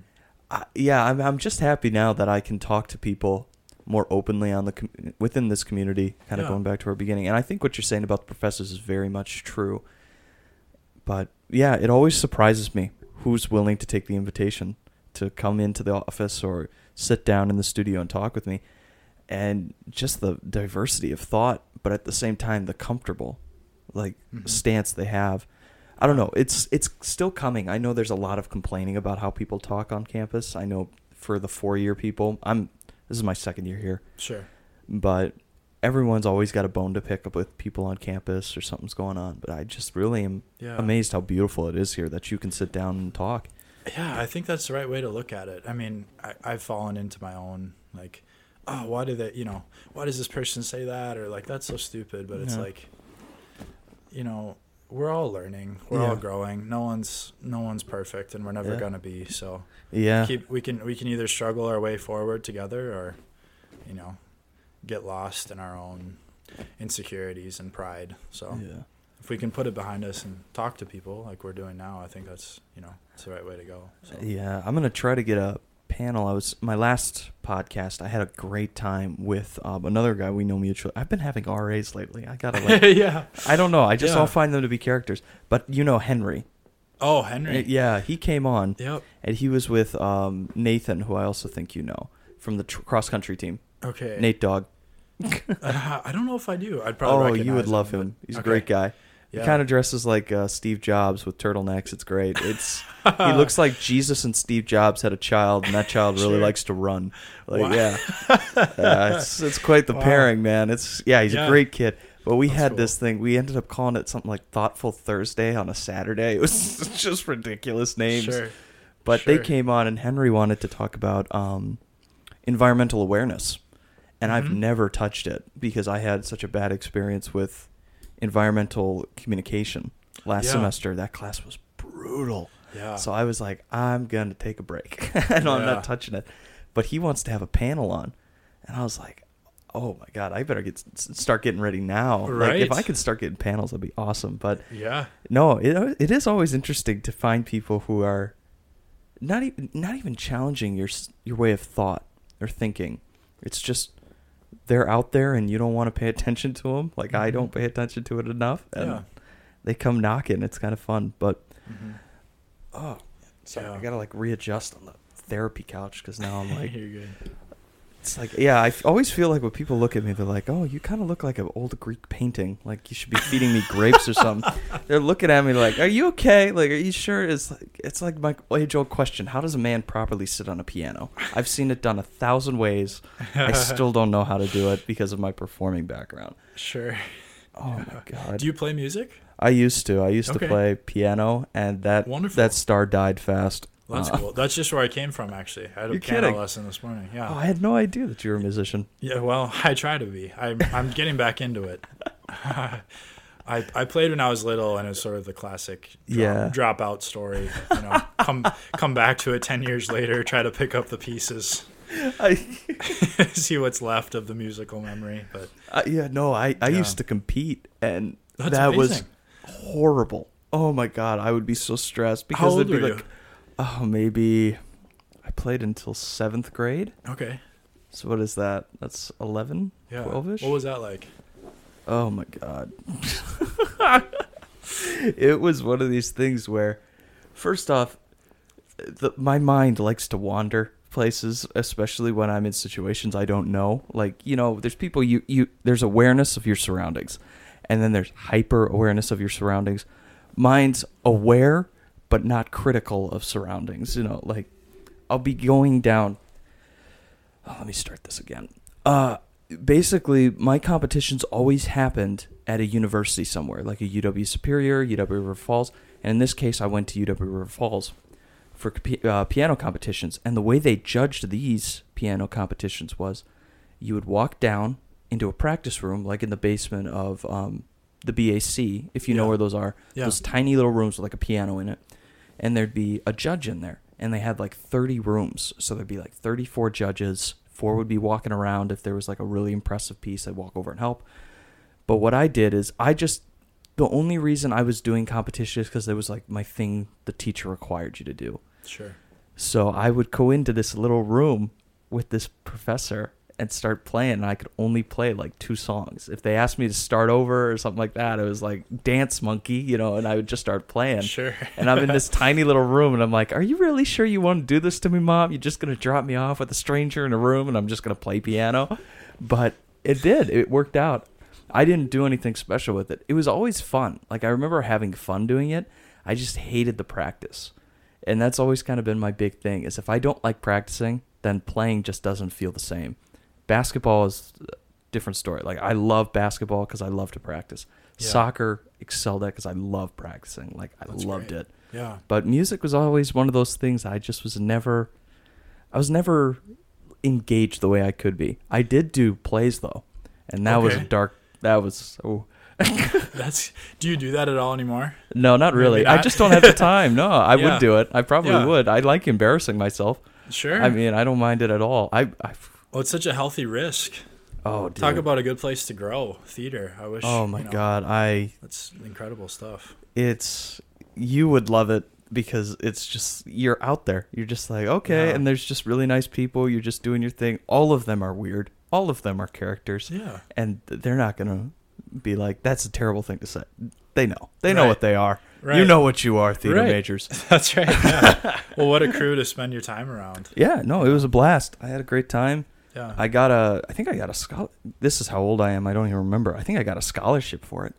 Speaker 1: I, yeah, I'm I'm just happy now that I can talk to people more openly on the com- within this community. Kind of
Speaker 2: Yeah.
Speaker 1: going back to our beginning, and I think what you're saying about the professors is very much true. But yeah, it always surprises me who's willing to take the invitation to come into the office or sit down in the studio and talk with me, and just the diversity of thought, but at the same time the comfortable, like
Speaker 2: Mhm.
Speaker 1: stance they have. I don't know. It's it's still coming. I know there's a lot of complaining about how people talk on campus. I know for the four year people, I'm this is my second year here,
Speaker 2: Sure.
Speaker 1: but everyone's always got a bone to pick up with people on campus or something's going on. But I just really am
Speaker 2: Yeah.
Speaker 1: amazed how beautiful it is here that you can sit down and talk.
Speaker 2: Yeah, I think that's the right way to look at it. I mean, I, I've fallen into my own like, oh, why did they, you know, why does this person say that, or like that's so stupid. But it's
Speaker 1: Yeah.
Speaker 2: like, you know, we're all learning, we're all growing. No one's no one's perfect, and we're never
Speaker 1: Yeah.
Speaker 2: gonna be. So
Speaker 1: Yeah.
Speaker 2: keep we can we can either struggle our way forward together, or, you know, get lost in our own insecurities and pride. So
Speaker 1: yeah.
Speaker 2: If we can put it behind us and talk to people like we're doing now, I think that's you know it's the right way to go. So.
Speaker 1: Yeah, I'm gonna try to get a panel. I was my last podcast. I had a great time with um, another guy we know mutually. I've been having RAs lately. I gotta like.
Speaker 2: yeah.
Speaker 1: I don't know. I just
Speaker 2: Yeah.
Speaker 1: all find them to be characters. But you know Henry.
Speaker 2: Oh,
Speaker 1: Uh,
Speaker 2: Henry.
Speaker 1: Yeah, he came on
Speaker 2: Yep.
Speaker 1: and he was with um, Nathan, who I also think you know from the tr- cross country team.
Speaker 2: Okay.
Speaker 1: Nate Dog.
Speaker 2: Uh, I don't know if I do. I'd probably.
Speaker 1: Oh, you would love
Speaker 2: him.
Speaker 1: him. He's a great guy.
Speaker 2: Yeah.
Speaker 1: He kind of dresses like uh, Steve Jobs with turtlenecks. It's great. It's he looks like Jesus and Steve Jobs had a child, and that child really
Speaker 2: Sure.
Speaker 1: likes to run. Like
Speaker 2: Wow.
Speaker 1: yeah, yeah it's it's quite the
Speaker 2: Wow.
Speaker 1: pairing, man. It's yeah, he's
Speaker 2: Yeah.
Speaker 1: a great kid. But we
Speaker 2: That's
Speaker 1: had
Speaker 2: cool.
Speaker 1: this thing. We ended up calling it something like Thoughtful Thursday on a Saturday. It was just ridiculous names.
Speaker 2: Sure.
Speaker 1: But they came on, and Henry wanted to talk about um, environmental awareness, and I've
Speaker 2: Mhm.
Speaker 1: never touched it because I had such a bad experience with environmental communication last
Speaker 2: Yeah.
Speaker 1: semester. That class was brutal.
Speaker 2: Yeah.
Speaker 1: So I was like, I'm gonna take a break. I know I'm not touching it. But he wants to have a panel on, and I was like, Oh my god, I better get start getting ready now. Like if I could start getting panels, that'd be awesome. But
Speaker 2: yeah.
Speaker 1: no, it it is always interesting to find people who are not even not even challenging your your way of thought or thinking. It's just they're out there and you don't want to pay attention to them. Like I
Speaker 2: Mhm.
Speaker 1: don't pay attention to it enough, and
Speaker 2: Yeah.
Speaker 1: they come knocking. It's kind of fun, but
Speaker 2: Mhm.
Speaker 1: oh, sorry, I gotta like readjust on the therapy couch because now I'm like. It's like yeah. I f- always feel like when people look at me, they're like, oh, you kind of look like an old Greek painting. Like you should be feeding me grapes or something. They're looking at me like, "Are you okay? Like, are you sure?" It's like it's like my age old question: How does a man properly sit on a piano? I've seen it done a thousand ways. I still don't know how to do it because of my performing background.
Speaker 2: Sure.
Speaker 1: Oh my god!
Speaker 2: Do you play music?
Speaker 1: I used to. I used
Speaker 2: Okay.
Speaker 1: to play piano, and that
Speaker 2: Wonderful.
Speaker 1: that star died fast.
Speaker 2: That's
Speaker 1: Uh,
Speaker 2: cool. That's just where I came from, actually. I had a piano
Speaker 1: kidding.
Speaker 2: lesson this morning. Yeah.
Speaker 1: Oh, I had no idea that you were a musician.
Speaker 2: Yeah, well, I try to be. I'm I'm getting back into it. I I played when I was little, and it's sort of the classic drop,
Speaker 1: Yeah.
Speaker 2: dropout story. You know, come come back to it ten years later, try to pick up the pieces,
Speaker 1: I,
Speaker 2: see what's left of the musical memory. But
Speaker 1: I yeah, no, I I
Speaker 2: Yeah.
Speaker 1: used to compete, and
Speaker 2: That's
Speaker 1: that was horrible. Oh my god, I would be so stressed because
Speaker 2: how
Speaker 1: it'd be like,
Speaker 2: you?
Speaker 1: Oh, maybe I played until seventh grade.
Speaker 2: Okay,
Speaker 1: So what is that? That's 11,
Speaker 2: yeah.
Speaker 1: 12ish.
Speaker 2: What was that like?
Speaker 1: Oh my god. it was one of these things where, first off, the, my mind likes to wander places, especially when I'm in situations I don't know. Like you know, there's people you you there's awareness of your surroundings, and then there's hyper awareness of your surroundings. Mine's aware but not critical of surroundings. You know, like I'll be going down. Oh, let me start this again. Uh, basically, my competitions always happened at a university somewhere, like a UW Superior, UW River Falls, and in this case, I went to UW River Falls for uh, piano competitions. And the way they judged these piano competitions was, you would walk down into a practice room, like in the basement of um, the BAC, if you know where those are.
Speaker 2: Yeah.
Speaker 1: Those tiny little rooms with like a piano in it, and there'd be a judge in there, and they had like 30 rooms, so there'd be like 34 judges. Four would be walking around. If there was like a really impressive piece, I'd walk over and help. But what I did is I just the only reason I was doing competition is because it was like my thing the teacher required you to do.
Speaker 2: Sure.
Speaker 1: So I would go into this little room with this professor and start playing and I could only play like two songs. If they asked me to start over or something like that, it was like dance monkey, you know, and I would just start playing.
Speaker 2: Sure.
Speaker 1: and I'm in this tiny little room and I'm like, "Are you really sure you want to do this to me, mom? You're just going to drop me off with a stranger in a room and I'm just going to play piano?" But it did. It worked out. I didn't do anything special with it. It was always fun. Like I remember having fun doing it. I just hated the practice. And that's always kind of been my big thing is if I don't like practicing, then playing just doesn't feel the same. Basketball is a different story. Like I love basketball because I love to practice.
Speaker 2: Yeah.
Speaker 1: Soccer excelled at because I love practicing. Like I
Speaker 2: That's
Speaker 1: loved
Speaker 2: great.
Speaker 1: it.
Speaker 2: Yeah.
Speaker 1: But music was always one of those things I just was never I was never engaged the way I could be. I did do plays though. And that was a dark that was oh
Speaker 2: That's. Do you do that at all anymore?
Speaker 1: no, not really. I just don't have the time. No, I
Speaker 2: Yeah.
Speaker 1: would do it. I probably
Speaker 2: Yeah.
Speaker 1: would. I like embarrassing myself.
Speaker 2: Sure.
Speaker 1: I mean, I don't mind it at all. I, I
Speaker 2: well, it's such a healthy risk.
Speaker 1: oh, dude.
Speaker 2: Talk about a good place to grow. Theater. I wish.
Speaker 1: Oh my
Speaker 2: you know,
Speaker 1: god, I
Speaker 2: That's incredible stuff.
Speaker 1: it's you would love it because it's just you're out there. You're just like, okay,
Speaker 2: Yeah.
Speaker 1: and there's just really nice people. You're just doing your thing. All of them are weird. All of them are characters.
Speaker 2: Yeah.
Speaker 1: And they're not going to be like that's a terrible thing to say. They know. They know what they are. You know what you are, theater
Speaker 2: Right.
Speaker 1: majors.
Speaker 2: That's right. Yeah. well, what a crew to spend your time around.
Speaker 1: Yeah, no, it was a blast. I had a great time.
Speaker 2: Yeah.
Speaker 1: I got a I think I got a scholar This is how old I am. I don't even remember. I think I got a scholarship for it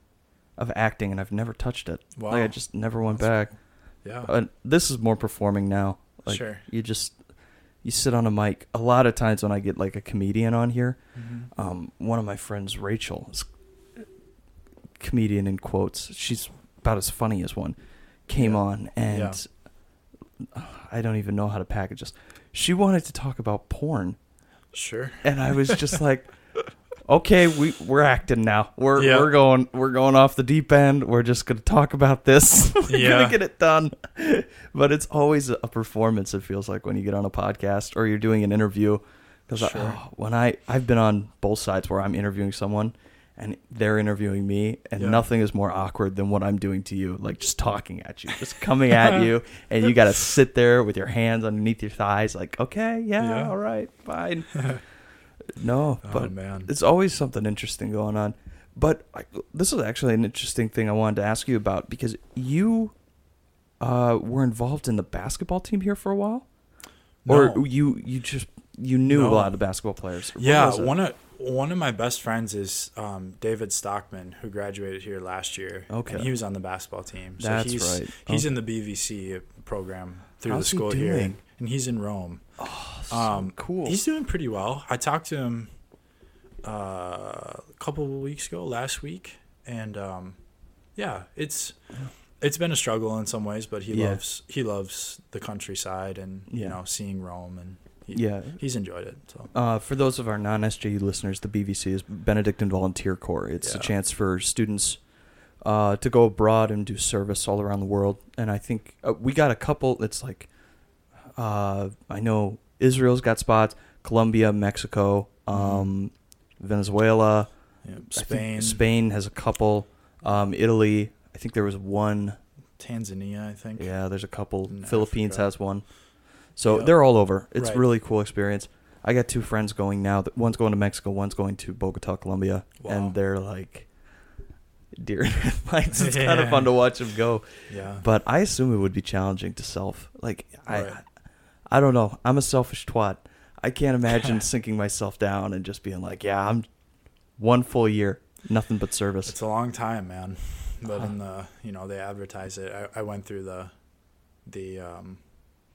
Speaker 1: of acting and I've never touched it.
Speaker 2: wow.
Speaker 1: Like I just never went
Speaker 2: That's
Speaker 1: back.
Speaker 2: yeah.
Speaker 1: Uh, this is more performing now. Like
Speaker 2: Sure.
Speaker 1: you just you sit on a mic. A lot of times when I get like a comedian on here,
Speaker 2: Mhm.
Speaker 1: um, one of my friends, Rachel, is comedian in quotes. She's about as funny as one. Came
Speaker 2: Yeah.
Speaker 1: on and I don't even know how to package this. She wanted to talk about porn,
Speaker 2: Sure.
Speaker 1: and I was just like, "Okay, we we're acting now. We're
Speaker 2: Yeah.
Speaker 1: we're going we're going off the deep end. We're just gonna talk about this. we're
Speaker 2: Yeah.
Speaker 1: gonna get it done." But it's always a performance. It feels like when you get on a podcast or you're doing an interview. Because
Speaker 2: Sure.
Speaker 1: Oh, when I I've been on both sides where I'm interviewing someone and they're interviewing me, and
Speaker 2: Yeah.
Speaker 1: nothing is more awkward than what I'm doing to you, like just talking at you, just coming at you, and you got to sit there with your hands underneath your thighs, like, okay, yeah,
Speaker 2: Yeah.
Speaker 1: all right, fine. no,
Speaker 2: oh
Speaker 1: but
Speaker 2: man.
Speaker 1: it's always something interesting going on. But I, this is actually an interesting thing I wanted to ask you about because you uh, were involved in the basketball team here for a while, or you you just you knew a lot of the basketball players.
Speaker 2: Yeah, one of one of my best friends is um, David Stockman, who graduated here last year.
Speaker 1: Okay.
Speaker 2: and he was on the basketball team. So
Speaker 1: That's
Speaker 2: he's,
Speaker 1: right.
Speaker 2: He's
Speaker 1: Okay.
Speaker 2: in the BVC program through
Speaker 1: How's
Speaker 2: the
Speaker 1: he
Speaker 2: school here,
Speaker 1: doing?
Speaker 2: and, and he's in Rome.
Speaker 1: Oh, so
Speaker 2: Um,
Speaker 1: cool.
Speaker 2: He's doing pretty well. I talked to him uh, a couple of weeks ago, last week, and um, yeah, it's it's been a struggle in some ways, but he
Speaker 1: Yeah.
Speaker 2: loves he loves the countryside and
Speaker 1: Yeah.
Speaker 2: you know seeing Rome, and he,
Speaker 1: yeah.
Speaker 2: he's enjoyed it. So
Speaker 1: Uh, for those of our non-SJU listeners, the BVC is Benedictine Volunteer Corps. It's a chance for students uh, to go abroad and do service all around the world. And I think uh, we got a couple. It's like uh, I know Israel's got spots, Colombia, Mexico, um, Venezuela,
Speaker 2: yeah, Spain,
Speaker 1: Spain has a couple, um, Italy. I think there was one.
Speaker 2: Tanzania, I think.
Speaker 1: Yeah, there's a couple.
Speaker 2: In
Speaker 1: Philippines has one. So
Speaker 2: Yeah.
Speaker 1: they're all over. It's
Speaker 2: Right.
Speaker 1: really cool experience. I got two friends going now. One's going to Mexico. One's going to Bogota, Colombia,
Speaker 2: Wow.
Speaker 1: and they're like deer in headlights. It's kind of fun to watch them go.
Speaker 2: Yeah.
Speaker 1: But I assume it would be challenging to self. Like I,
Speaker 2: Right.
Speaker 1: I don't know. I'm a selfish twat. I can't imagine sinking myself down and just being like, yeah, I'm one full year, nothing but service.
Speaker 2: It's a long time, man. But
Speaker 1: Huh.
Speaker 2: in the you know they advertise it. I, I went through the the um,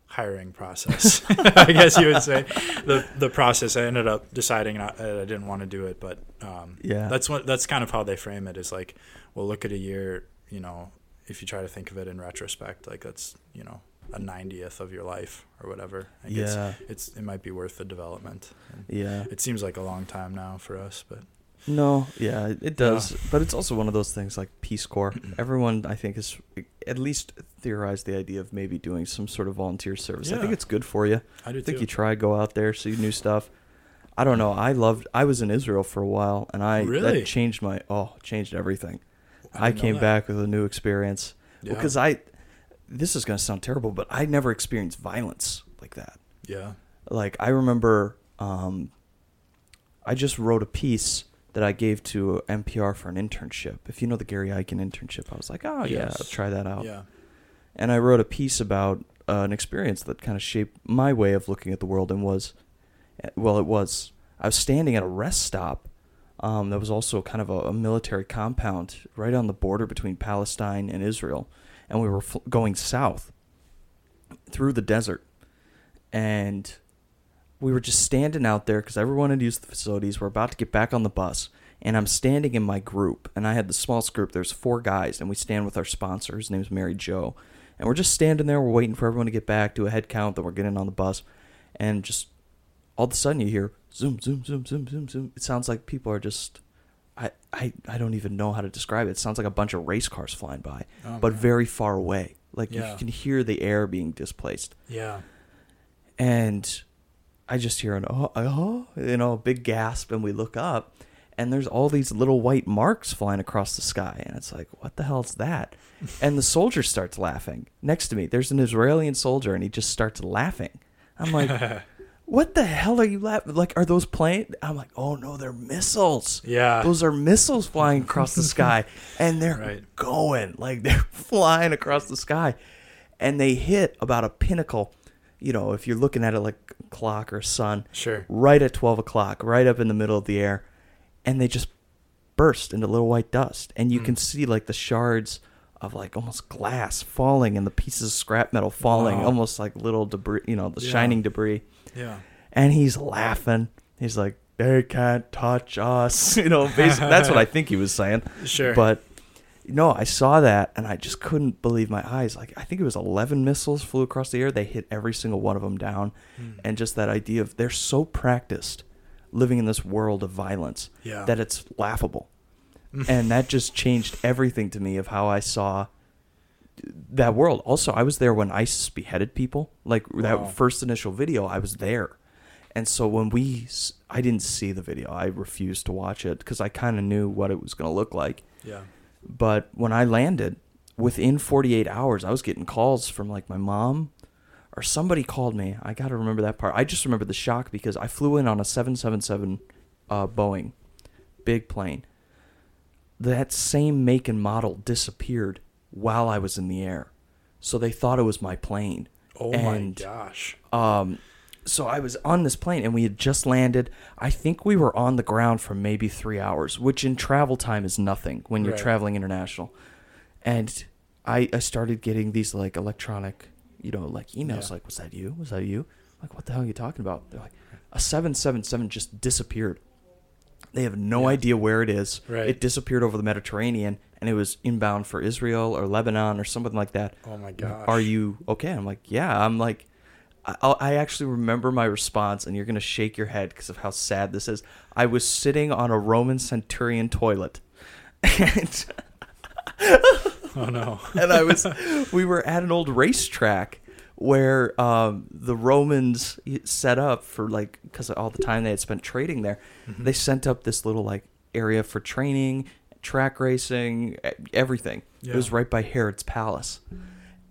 Speaker 2: hiring process. I guess you would say the the process. I ended up deciding not, I didn't want to do it, but um,
Speaker 1: Yeah.
Speaker 2: that's what that's kind of how they frame it. Is like, well, look at a year. You know, if you try to think of it in retrospect, like that's you know a ninetieth of your life or whatever. Like it's,
Speaker 1: yeah,
Speaker 2: it's it might be worth the development. And
Speaker 1: yeah.
Speaker 2: it seems like a long time now for us, but
Speaker 1: No, yeah, it- it does. But it's also one of those things like Peace Corps. Everyone, I think, has at least theorized the idea of maybe doing some sort of volunteer service. I think it's good for you.
Speaker 2: I do
Speaker 1: I think
Speaker 2: too.
Speaker 1: you try go out there, see new stuff. I don't know. I loved. I was in Israel for a while, and I
Speaker 2: Really?
Speaker 1: that changed my oh changed everything. I,
Speaker 2: didn't
Speaker 1: came back with a new experience
Speaker 2: Yeah.
Speaker 1: because I. This is gonna sound terrible, but I never experienced violence like that.
Speaker 2: Yeah.
Speaker 1: Like I remember, um, I just wrote a piece that I gave to NPR for an internship. If you know the Gary Eichten internship, I was like, oh yeah, I'll try that out.
Speaker 2: Yeah.
Speaker 1: And I wrote a piece about uh, an experience that kind of shaped my way of looking at the world and was, eh, well, it was I was standing at a rest stop. Um, that was also kind of a, a military compound right on the border between Palestine and Israel, and we were fl- going south through the desert, and we were just standing out there because everyone had used the facilities. We're about to get back on the bus, and I'm standing in my group, and I had the smallest group. There's four guys, and we stand with our sponsor. His name's Mary Jo, and we're just standing there. We're waiting for everyone to get back, do a head count, then we're getting on the bus, and just all of a sudden you hear zoom, zoom, zoom, zoom, zoom, zoom. It sounds like people are just. I, I, I don't even know how to describe it. It sounds like a bunch of race cars flying by,
Speaker 2: Oh,
Speaker 1: but
Speaker 2: man.
Speaker 1: very far away. Like
Speaker 2: Yeah.
Speaker 1: you can hear the air being displaced
Speaker 2: Yeah.
Speaker 1: and I just hear an oh, oh, you know, a big gasp, and we look up, and there's all these little white marks flying across the sky, and it's like, what the hell's that? and the soldier starts laughing next to me. There's an Israeli soldier, and he just starts laughing. I'm like, what the hell are you laughing? Like, are those planes? I'm like, oh no, they're missiles.
Speaker 2: Yeah.
Speaker 1: Those are missiles flying across the sky, and they're
Speaker 2: Right.
Speaker 1: going like they're flying across the sky, and they hit about a pinnacle. You know, if you're looking at it like clock or sun,
Speaker 2: Sure.
Speaker 1: right at twelve o'clock, right up in the middle of the air, and they just burst into little white dust, and you
Speaker 2: Mm.
Speaker 1: can see like the shards of like almost glass falling, and the pieces of scrap metal falling,
Speaker 2: Wow.
Speaker 1: almost like little debris. You know, the
Speaker 2: Yeah.
Speaker 1: shining debris
Speaker 2: Yeah.
Speaker 1: and he's laughing. He's like, "They can't touch us," you know. Basically, that's what I think he was saying.
Speaker 2: Sure.
Speaker 1: But no, I saw that and I just couldn't believe my eyes. Like I think it was eleven missiles flew across the air. They hit every single one of them down,
Speaker 2: Mm.
Speaker 1: and just that idea of they're so practiced living in this world of violence
Speaker 2: Yeah.
Speaker 1: that it's laughable, and that just changed everything to me of how I saw that world. Also, I was there when ISIS beheaded people. Like
Speaker 2: Wow.
Speaker 1: that first initial video, I was there. And so when we, I didn't see the video. I refused to watch it because I kind of knew what it was going to look like.
Speaker 2: yeah.
Speaker 1: But when I landed, within 48 hours, I was getting calls from like my mom or somebody called me. I got to remember that part. I just remember the shock because I flew in on a 777 uh, Boeing, big plane. That same make and model disappeared while I was in the air. So they thought it was my plane.
Speaker 2: Oh
Speaker 1: And-
Speaker 2: my gosh.
Speaker 1: Um, so I was on this plane and we had just landed. I think we were on the ground for maybe three hours, which in travel time is nothing when you're
Speaker 2: Right.
Speaker 1: traveling international. And I, I started getting these like electronic, you know, like emails
Speaker 2: Yeah.
Speaker 1: like, was that you? Was that you? like, what the hell are you talking about? They're like, a 777 just disappeared. They have no
Speaker 2: Yeah.
Speaker 1: idea where it is.
Speaker 2: Right.
Speaker 1: It disappeared over the Mediterranean and it was inbound for Israel or Lebanon or something like that.
Speaker 2: Oh my gosh.
Speaker 1: Are you okay? I'm like, yeah. I'm like, I, I actually remember my response, and you're gonna shake your head because of how sad this is. I was sitting on a Roman centurion toilet, and,
Speaker 2: Oh no.
Speaker 1: and I was, we were at an old racetrack where um, the Romans set up for like because all the time they had spent trading there,
Speaker 2: Mm-hmm.
Speaker 1: they sent up this little like area for training, track racing, everything. It was right by Herod's palace,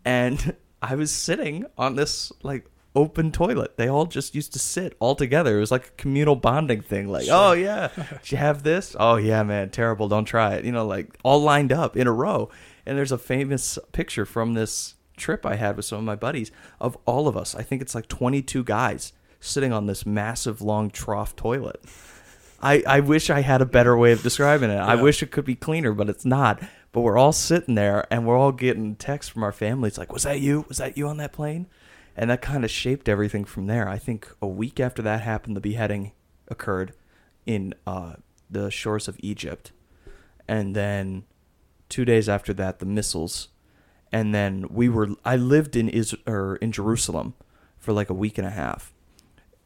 Speaker 1: and I was sitting on this like open toilet. They all just used to sit all together. It was like a communal bonding thing. Like,
Speaker 2: Sure.
Speaker 1: oh yeah, did you have this? Oh yeah, man, terrible. Don't try it. You know, like all lined up in a row. And there's a famous picture from this trip I had with some of my buddies of all of us. I think it's like 22 guys sitting on this massive long trough toilet. I, I wish I had a better way of describing it. I wish it could be cleaner, but it's not. But we're all sitting there and we're all getting texts from our families like, Was that you? Was that you on that plane? And that kind of shaped everything from there. I think a week after that happened, the beheading occurred in uh, the shores of Egypt. And then two days after that, the missiles. And then we were, I lived in, Is- or in Jerusalem for like a week and a half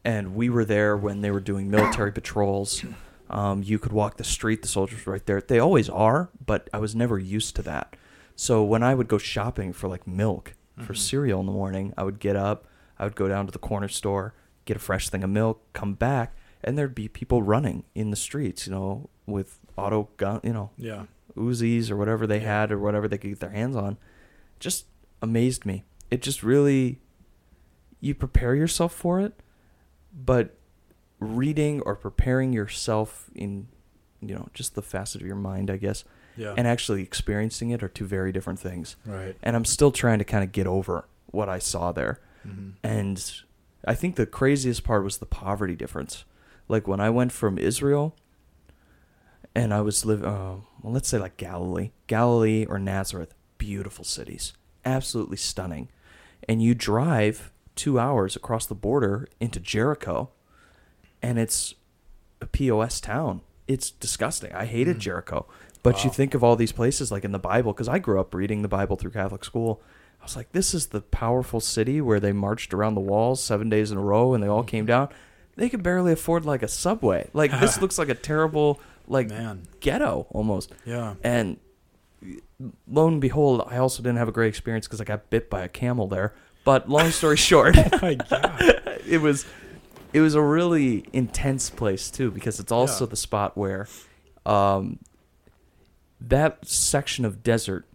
Speaker 1: and we were there when they were doing military patrols. Um, you could walk the street; the soldiers were right there. They always are, but I was never used to that. So when I would go shopping for like milk for
Speaker 2: Mhm.
Speaker 1: cereal in the morning, I would get up, I would go down to the corner store, get a fresh thing of milk, come back, and there'd be people running in the streets, you know, with auto gun, you know,
Speaker 2: Yeah.
Speaker 1: Uzis or whatever they
Speaker 2: Yeah.
Speaker 1: had or whatever they could get their hands on. Just amazed me. It just really you prepare yourself for it, but reading or preparing yourself in, you know, just the facet of your mind, I guess,
Speaker 2: Yeah.
Speaker 1: and actually experiencing it are two very different things.
Speaker 2: right.
Speaker 1: And I'm still trying to kind of get over what I saw there.
Speaker 2: hmm
Speaker 1: And I think the craziest part was the poverty difference. Like when I went from Israel and I was living, uh, well, let's say like Galilee, Galilee or Nazareth, beautiful cities, absolutely stunning. And you drive two hours across the border into Jericho, and it's a POS town. It's disgusting. I hated
Speaker 2: Mm.
Speaker 1: Jericho. But you think of all these places like in the Bible, because I grew up reading the Bible through Catholic school. I was like, this is the powerful city where they marched around the walls seven days in a row and they all came down. They could barely afford like a subway. Like this looks like a terrible like
Speaker 2: Man.
Speaker 1: ghetto almost.
Speaker 2: Yeah.
Speaker 1: And lo and behold, I also didn't have a great experience because I got bit by a camel there. But long story short,
Speaker 2: My God.
Speaker 1: it was it was a really intense place too because it's also
Speaker 2: Yeah.
Speaker 1: the spot where um, that section of desert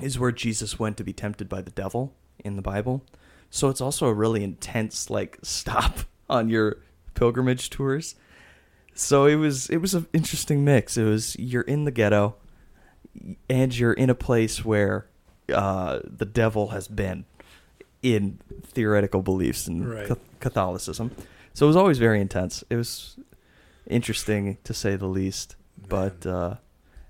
Speaker 1: is where Jesus went to be tempted by the devil in the Bible. So it's also a really intense like stop on your pilgrimage tours. So it was it was an interesting mix. It was you're in the ghetto and you're in a place where uh, the devil has been in theoretical beliefs and
Speaker 2: Right.
Speaker 1: Ca- Catholicism. So it was always very intense. It was interesting to say the least. But uh,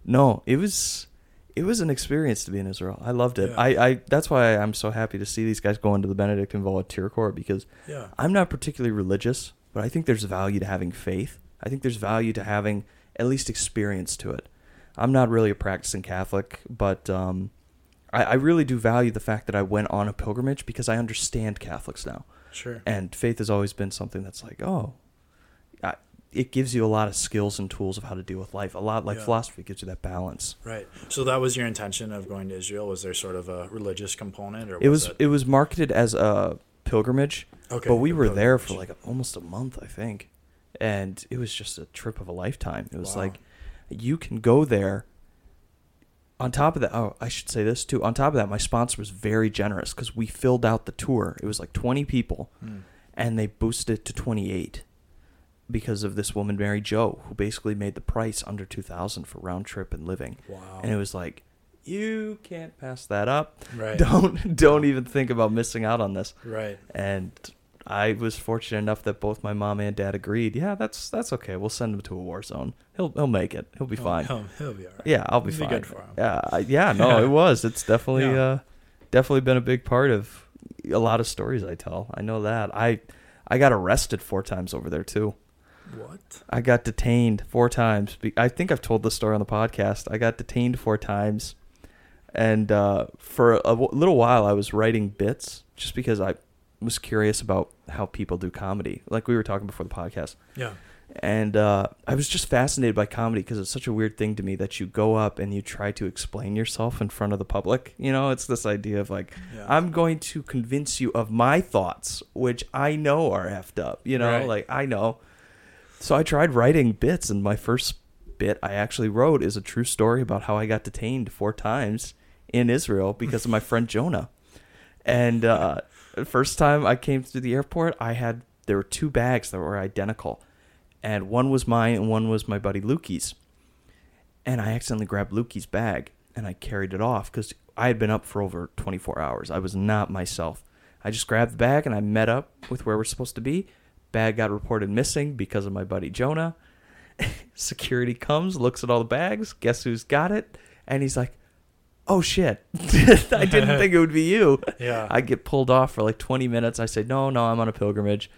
Speaker 1: no, it was it was an experience to be in Israel. I loved it.
Speaker 2: Yeah.
Speaker 1: I, I that's why I'm so happy to see these guys go into the Benedictine Volunteer Corps because
Speaker 2: yeah.
Speaker 1: I'm not particularly religious, but I think there's value to having faith. I think there's value to having at least experience to it. I'm not really a practicing Catholic, but um, I, I really do value the fact that I went on a pilgrimage because I understand Catholics now.
Speaker 2: Sure.
Speaker 1: And faith has always been something that's like, oh, it gives you a lot of skills and tools of how to deal with life. A lot like
Speaker 2: Yeah.
Speaker 1: philosophy gives you that balance.
Speaker 2: Right. So that was your intention of going to Israel? Was there sort of a religious component, or
Speaker 1: It was
Speaker 2: it?
Speaker 1: it was marketed as a pilgrimage,
Speaker 2: okay.
Speaker 1: but we were there for like almost a month, I think, and it was just a trip of a lifetime. It was
Speaker 2: Wow.
Speaker 1: like you can go there. On top of that, oh, I should say this too. On top of that, my sponsor was very generous because we filled out the tour. It was like 20 people,
Speaker 2: Hmm.
Speaker 1: and they boosted it to 28 because of this woman, Mary Jo, who basically made the price under 2000 for round trip and living.
Speaker 2: Wow.
Speaker 1: And it was like, you can't pass that up.
Speaker 2: right.
Speaker 1: Don't don't even think about missing out on this.
Speaker 2: Right.
Speaker 1: And I was fortunate enough that both my mom and dad agreed. Yeah, that's that's okay. We'll send him to a war zone. He'll he'll make it. He'll be
Speaker 2: He'll-
Speaker 1: fine.
Speaker 2: He'll, he'll be all right.
Speaker 1: Yeah, I'll be
Speaker 2: It'll
Speaker 1: fine.
Speaker 2: good for him.
Speaker 1: Yeah, I- yeah. No, it was. It's definitely
Speaker 2: Yeah.
Speaker 1: uh, definitely been a big part of a lot of stories I tell. I know that. I I got arrested four times over there too.
Speaker 2: What?
Speaker 1: I got detained four times. I think I've told this story on the podcast. I got detained four times, and uh, for a w- little while, I was writing bits just because I was curious about how people do comedy, like we were talking before the podcast.
Speaker 2: Yeah.
Speaker 1: And uh, I was just fascinated by comedy because it's such a weird thing to me that you go up and you try to explain yourself in front of the public. You know, it's this idea of like,
Speaker 2: Yeah.
Speaker 1: I'm going to convince you of my thoughts, which I know are effed up. You know,
Speaker 2: Right.
Speaker 1: like I know. So I tried writing bits, and my first bit I actually wrote is a true story about how I got detained four times in Israel because of my friend Jonah. And uh, first time I came through the airport, I had there were two bags that were identical, and one was mine and one was my buddy Lukey's. And I accidentally grabbed Lukey's bag and I carried it off because I had been up for over 24 hours. I was not myself. I just grabbed the bag and I met up with where we're supposed to be. Bag got reported missing because of my buddy Jonah. Security comes, looks at all the bags, guess who's got it? And he's like, oh shit. I didn't think it would be you.
Speaker 2: Yeah.
Speaker 1: I get pulled off for like 20 minutes. I say, no, no, I'm on a pilgrimage.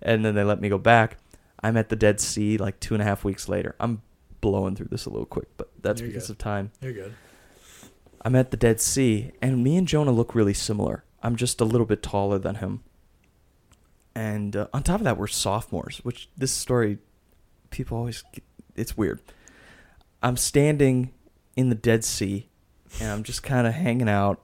Speaker 1: And then they let me go back. I'm at the Dead Sea like two and a half weeks later. I'm blowing through this a little quick, but that's
Speaker 2: You're
Speaker 1: because
Speaker 2: good.
Speaker 1: of time.
Speaker 2: You're good.
Speaker 1: I'm at the Dead Sea, and me and Jonah look really similar. I'm just a little bit taller than him. And uh, on top of that, we're sophomores, which this story, people always, get, it's weird. I'm standing in the Dead Sea, and I'm just kind of hanging out,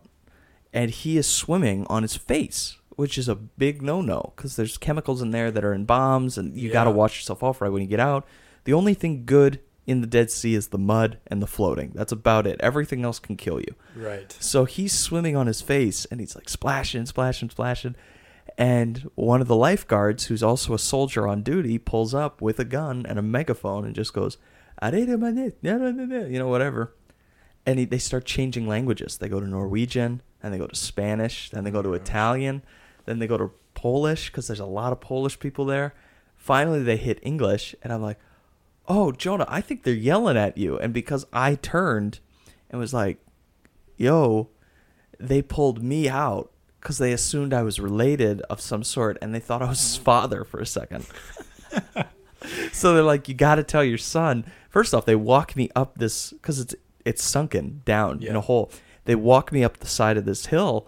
Speaker 1: and he is swimming on his face, which is a big no-no because there's chemicals in there that are in bombs, and you got to
Speaker 2: Yeah.
Speaker 1: wash yourself off right when you get out. The only thing good in the Dead Sea is the mud and the floating. That's about it. Everything else can kill you.
Speaker 2: Right.
Speaker 1: So he's swimming on his face and he's like splashing, splashing, splashing. And one of the lifeguards, who's also a soldier on duty, pulls up with a gun and a megaphone and just goes, you know, whatever. And he, they start changing languages. They go to Norwegian, and they go to Spanish, then they go to Italian, then they go to Polish because there's a lot of Polish people there. Finally, they hit English, and I'm like, oh, Jonah, I think they're yelling at you. And because I turned and was like, yo, they pulled me out because they assumed I was related of some sort and they thought I was his father for a second. so they're like, you got to tell your son. First off, they walk me up this because it's it's sunken down in a hole. They walk me up the side of this hill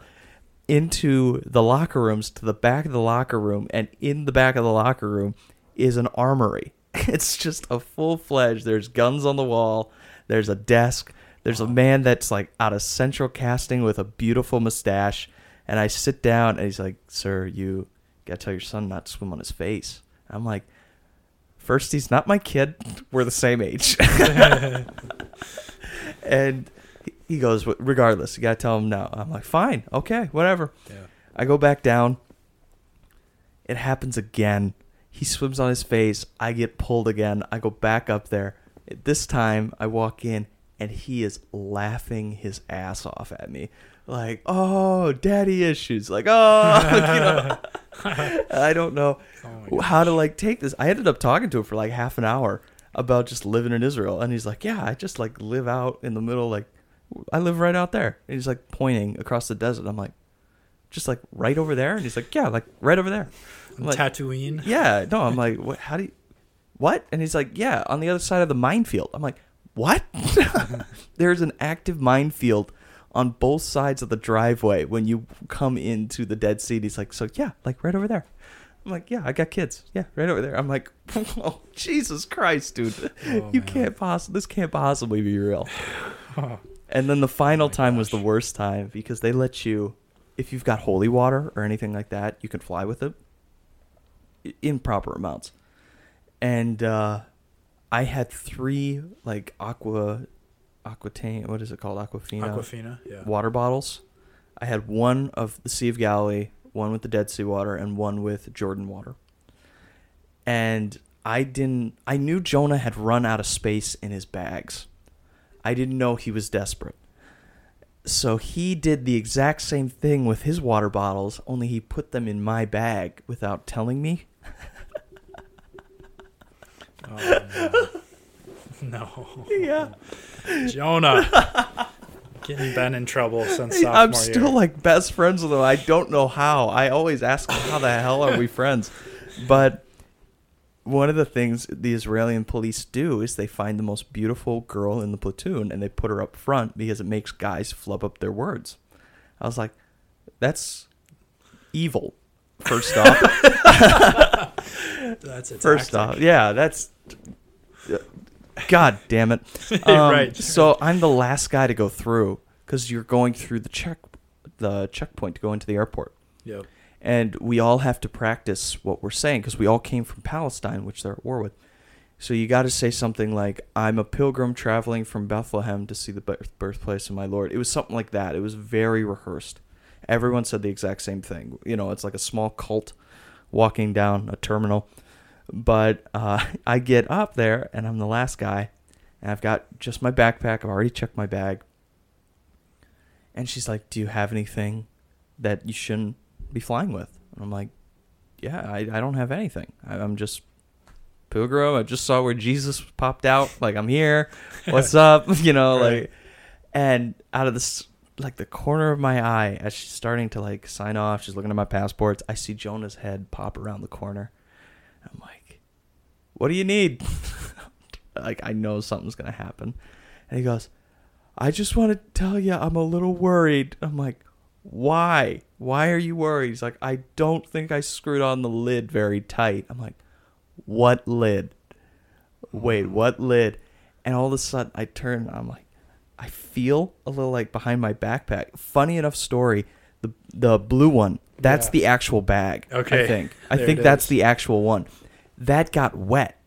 Speaker 1: into the locker rooms to the back of the locker room, and in the back of the locker room is an armory. It's just a full fledged. There's guns on the wall. There's a desk. There's a man that's like out of central casting with a beautiful mustache. And I sit down, and he's like, "Sir, you gotta tell your son not to swim on his face." I'm like, First, he's not my kid. We're the same age. and he- goes, regardless, you got to tell him no. I'm like, fine, okay, whatever.
Speaker 2: Yeah.
Speaker 1: I go back down. It happens again. He swims on his face. I get pulled again. I go back up there. This time I walk in and he is laughing his ass off at me. Like, oh, daddy issues. Like, oh, you know. I don't know
Speaker 2: Oh
Speaker 1: how to like take this. I ended up talking to him for like half an hour about just living in Israel, and he's like, "Yeah, I just like live out in the middle. Like, I live right out there." And he's like pointing across the desert. I'm like, "Just like right over there?" And he's like, "Yeah, like right over there." I'm like,
Speaker 2: Tatooine.
Speaker 1: yeah, no, I'm like, what? How do you? What? And he's like, yeah, on the other side of the minefield. I'm like, what? There's an active minefield on both sides of the driveway when you come into the Dead Sea. And he's like, so yeah, like right over there. I'm like, yeah, I got kids. Yeah, right over there. I'm like, oh, Jesus Christ, dude,
Speaker 2: Oh,
Speaker 1: you
Speaker 2: man.
Speaker 1: can't possibly. This can't possibly be real. And then the final
Speaker 2: Oh
Speaker 1: time was the worst time because they let you, if you've got holy water or anything like that, you can fly with it in proper amounts. And uh, I had three like aqua, aquatane. What is it called? Aquafina.
Speaker 2: Aquafina. Yeah.
Speaker 1: Water bottles. I had one of the Sea of Galilee, one with the Dead Sea water, and one with Jordan water. And I didn't. I knew Jonah had run out of space in his bags. I didn't know he was desperate. So he did the exact same thing with his water bottles, only he put them in my bag without telling me.
Speaker 2: Oh, no.
Speaker 1: Yeah.
Speaker 2: Jonah. Getting Ben in trouble since sophomore
Speaker 1: I'm still
Speaker 2: year.
Speaker 1: like best friends with him. I don't know how. I always ask him, how the hell are we friends? But one of the things the Israeli police do is they find the most beautiful girl in the platoon and they put her up front because it makes guys flub up their words. I was like, that's evil. First off,
Speaker 2: That's
Speaker 1: first off, yeah, that's God damn it. Um,
Speaker 2: Right.
Speaker 1: So I'm the last guy to go through because you're going through the check, the checkpoint to go into the airport,
Speaker 2: Yep.
Speaker 1: and we all have to practice what we're saying because we all came from Palestine, which they're at war with. So you got to say something like, "I'm a pilgrim traveling from Bethlehem to see the birth- birthplace of my Lord." It was something like that. It was very rehearsed. Everyone said the exact same thing. You know, it's like a small cult walking down a terminal. But uh, I get up there and I'm the last guy, and I've got just my backpack. I've already checked my bag. And she's like, "Do you have anything that you shouldn't be flying with?" And I'm like, "Yeah, I, I don't have anything. I, I'm just pilgrim. I just saw where Jesus popped out. Like I'm here. What's up? You know,
Speaker 2: Right.
Speaker 1: like." And out of this, like the corner of my eye, as she's starting to like sign off, she's looking at my passports. I see Jonah's head pop around the corner. "What do you need?" like I know something's gonna happen. And he goes, "I just want to tell you, I'm a little worried." I'm like, "Why? Why are you worried?" He's like, "I don't think I screwed on the lid very tight." I'm like, "What lid? Wait, mm. what lid?" And all of a sudden, I turn. I'm like, I feel a little like behind my backpack. Funny enough story. The the blue one. That's
Speaker 2: Yeah.
Speaker 1: the actual bag.
Speaker 2: Okay,
Speaker 1: I think. I
Speaker 2: there
Speaker 1: think that's the actual one. That got wet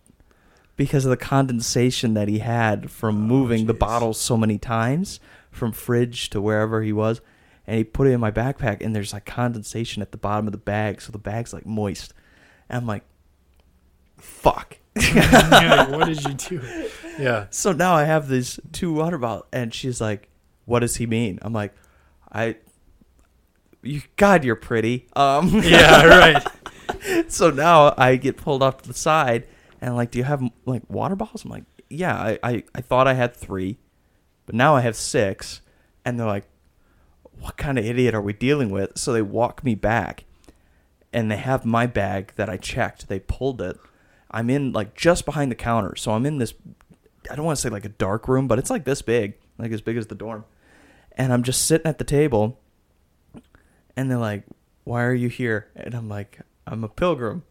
Speaker 1: because of the condensation that he had from
Speaker 2: Oh,
Speaker 1: moving the
Speaker 2: jeez.
Speaker 1: bottles so many times from fridge to wherever he was. and he put it in my backpack, and there's like condensation at the bottom of the bag, so the bag's like moist. And I'm like, fuck.
Speaker 2: Yeah, what did you do? Yeah.
Speaker 1: So now I have these two water bottles, and she's like, "What does he mean?" I'm like, "I, you, God, you're pretty." Um,
Speaker 2: Yeah, right.
Speaker 1: so now I get pulled off to the side, and like, "Do you have like water bottles?" I'm like, "Yeah, I, I, I thought I had three, but now I have six. And they're like, "What kind of idiot are we dealing with?" So they walk me back, and they have my bag that I checked. They pulled it. I'm in like just behind the counter, so I'm in this. I don't want to say like a dark room, but it's like this big, like as big as the dorm. And I'm just sitting at the table, and they're like, "Why are you here?" And I'm like, "I'm a pilgrim."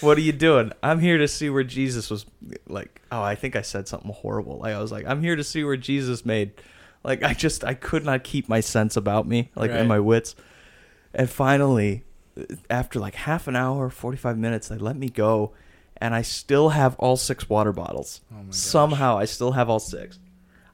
Speaker 1: what are you doing? I'm here to see where Jesus was. Like, oh, I think I said something horrible. Like, I was like, I'm here to see where Jesus made. Like, I just, I could not keep my sense about me, like,
Speaker 2: Right.
Speaker 1: and my wits. And finally, after like half an hour, 45 minutes, they let me go. And I still have all six water bottles.
Speaker 2: Oh my.
Speaker 1: Somehow, I still have all six.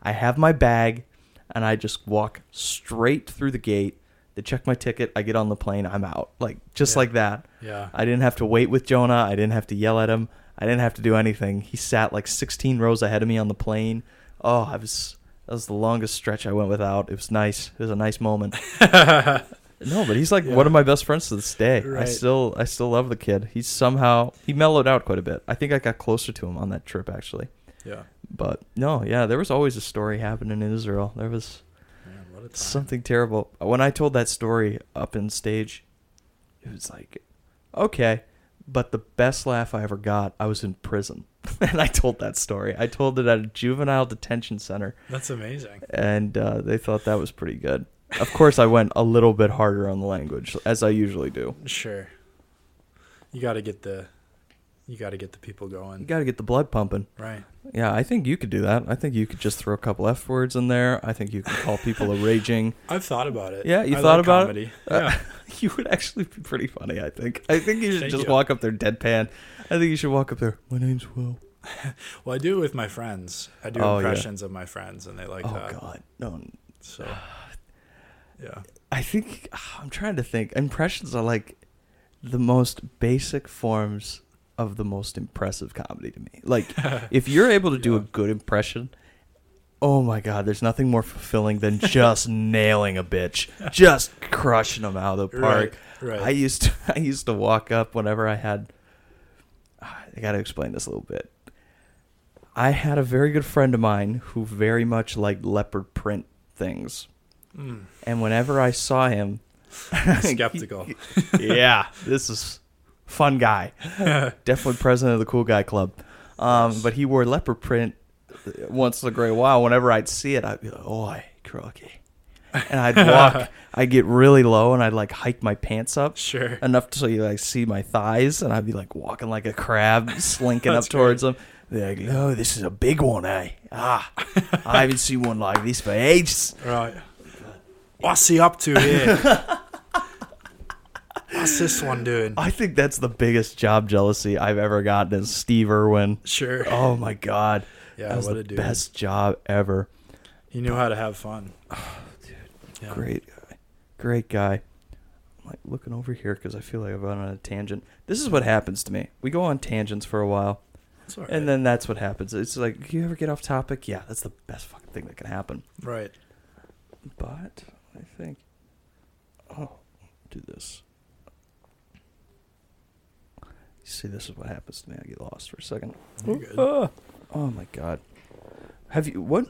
Speaker 1: I have my bag, and I just walk straight through the gate. They check my ticket. I get on the plane. I'm out. Like, just
Speaker 2: Yeah.
Speaker 1: like that.
Speaker 2: Yeah.
Speaker 1: I didn't have to wait with Jonah. I didn't have to yell at him. I didn't have to do anything. He sat like 16 rows ahead of me on the plane. Oh, I was that was the longest stretch I went without. It was nice. It was a nice moment. no, but he's like
Speaker 2: Yeah.
Speaker 1: one of my best friends to this day.
Speaker 2: Right.
Speaker 1: I still I still love the kid. He's somehow he mellowed out quite a bit. I think I got closer to him on that trip actually.
Speaker 2: yeah.
Speaker 1: But no, yeah, there was always a story happening in Israel. There was
Speaker 2: A time.
Speaker 1: something terrible. When I told that story up in stage, it was like, okay. But the best laugh I ever got, I was in prison. and I told that story. I told it at a juvenile detention center,
Speaker 2: That's amazing.
Speaker 1: and uh, they thought that was pretty good. Of course, I went a little bit harder on the language, as I usually do.
Speaker 2: Sure. You got to get the you got to get the people going.
Speaker 1: You got to get the blood pumping.
Speaker 2: Right.
Speaker 1: Yeah, I think you could do that. I think you could just throw a couple F words in there. I think you could call people a raging.
Speaker 2: I've thought about it.
Speaker 1: Yeah, you
Speaker 2: I
Speaker 1: thought about it?
Speaker 2: comedy.
Speaker 1: Uh,
Speaker 2: Yeah.
Speaker 1: you would actually be pretty funny, I think. I think you should just
Speaker 2: you.
Speaker 1: walk up there deadpan. I think you should walk up there. My name's Will.
Speaker 2: Well, I do it with my friends. I do
Speaker 1: Oh, yeah.
Speaker 2: impressions of my friends, and they like
Speaker 1: oh
Speaker 2: that.
Speaker 1: God, no.
Speaker 2: So, yeah.
Speaker 1: I think I'm trying to think. Impressions are like the most basic forms of the most impressive comedy to me. Like if you're able to do a good impression, oh my God, there's nothing more fulfilling than just nailing a bitch, just crushing them out of the park.
Speaker 2: Right. Right.
Speaker 1: I used to I used to walk up whenever I had I got to explain this a little bit. I had a very good friend of mine who very much liked leopard print things.
Speaker 2: Mm.
Speaker 1: And whenever I saw him
Speaker 2: Skeptical.
Speaker 1: yeah, this is fun guy. Definitely president of the cool guy club. Um, but he wore leopard print once in a great while. Whenever I'd see it, I'd be like, "Oi, croaky," and I'd walk. I'd get really low, and I'd like hike my pants up
Speaker 2: Sure.
Speaker 1: enough so you like see my thighs, and I'd be like walking like a crab, slinking up towards them. They're like, "Oh, this is a big one, eh? Ah, I haven't seen one like this for ages."
Speaker 2: Right. What's he up to here? What's this one doing?
Speaker 1: I think that's the biggest job jealousy I've ever gotten is Steve Irwin.
Speaker 2: Sure.
Speaker 1: Oh my god,
Speaker 2: yeah,
Speaker 1: that was
Speaker 2: what
Speaker 1: the
Speaker 2: a dude.
Speaker 1: best job ever.
Speaker 2: He knew how to have fun. Oh, yeah.
Speaker 1: Great guy, great guy. I'm like looking over here because I feel like I've gone on a tangent. This is what happens to me. We go on tangents for a while,
Speaker 2: That's all right.
Speaker 1: and then that's what happens. It's like you ever get off topic? Yeah, that's the best fucking thing that can happen.
Speaker 2: right.
Speaker 1: But I think, oh, do this. See, this is what happens to me. I get lost for a second.
Speaker 2: You're good.
Speaker 1: Ah. Oh my god. Have you what?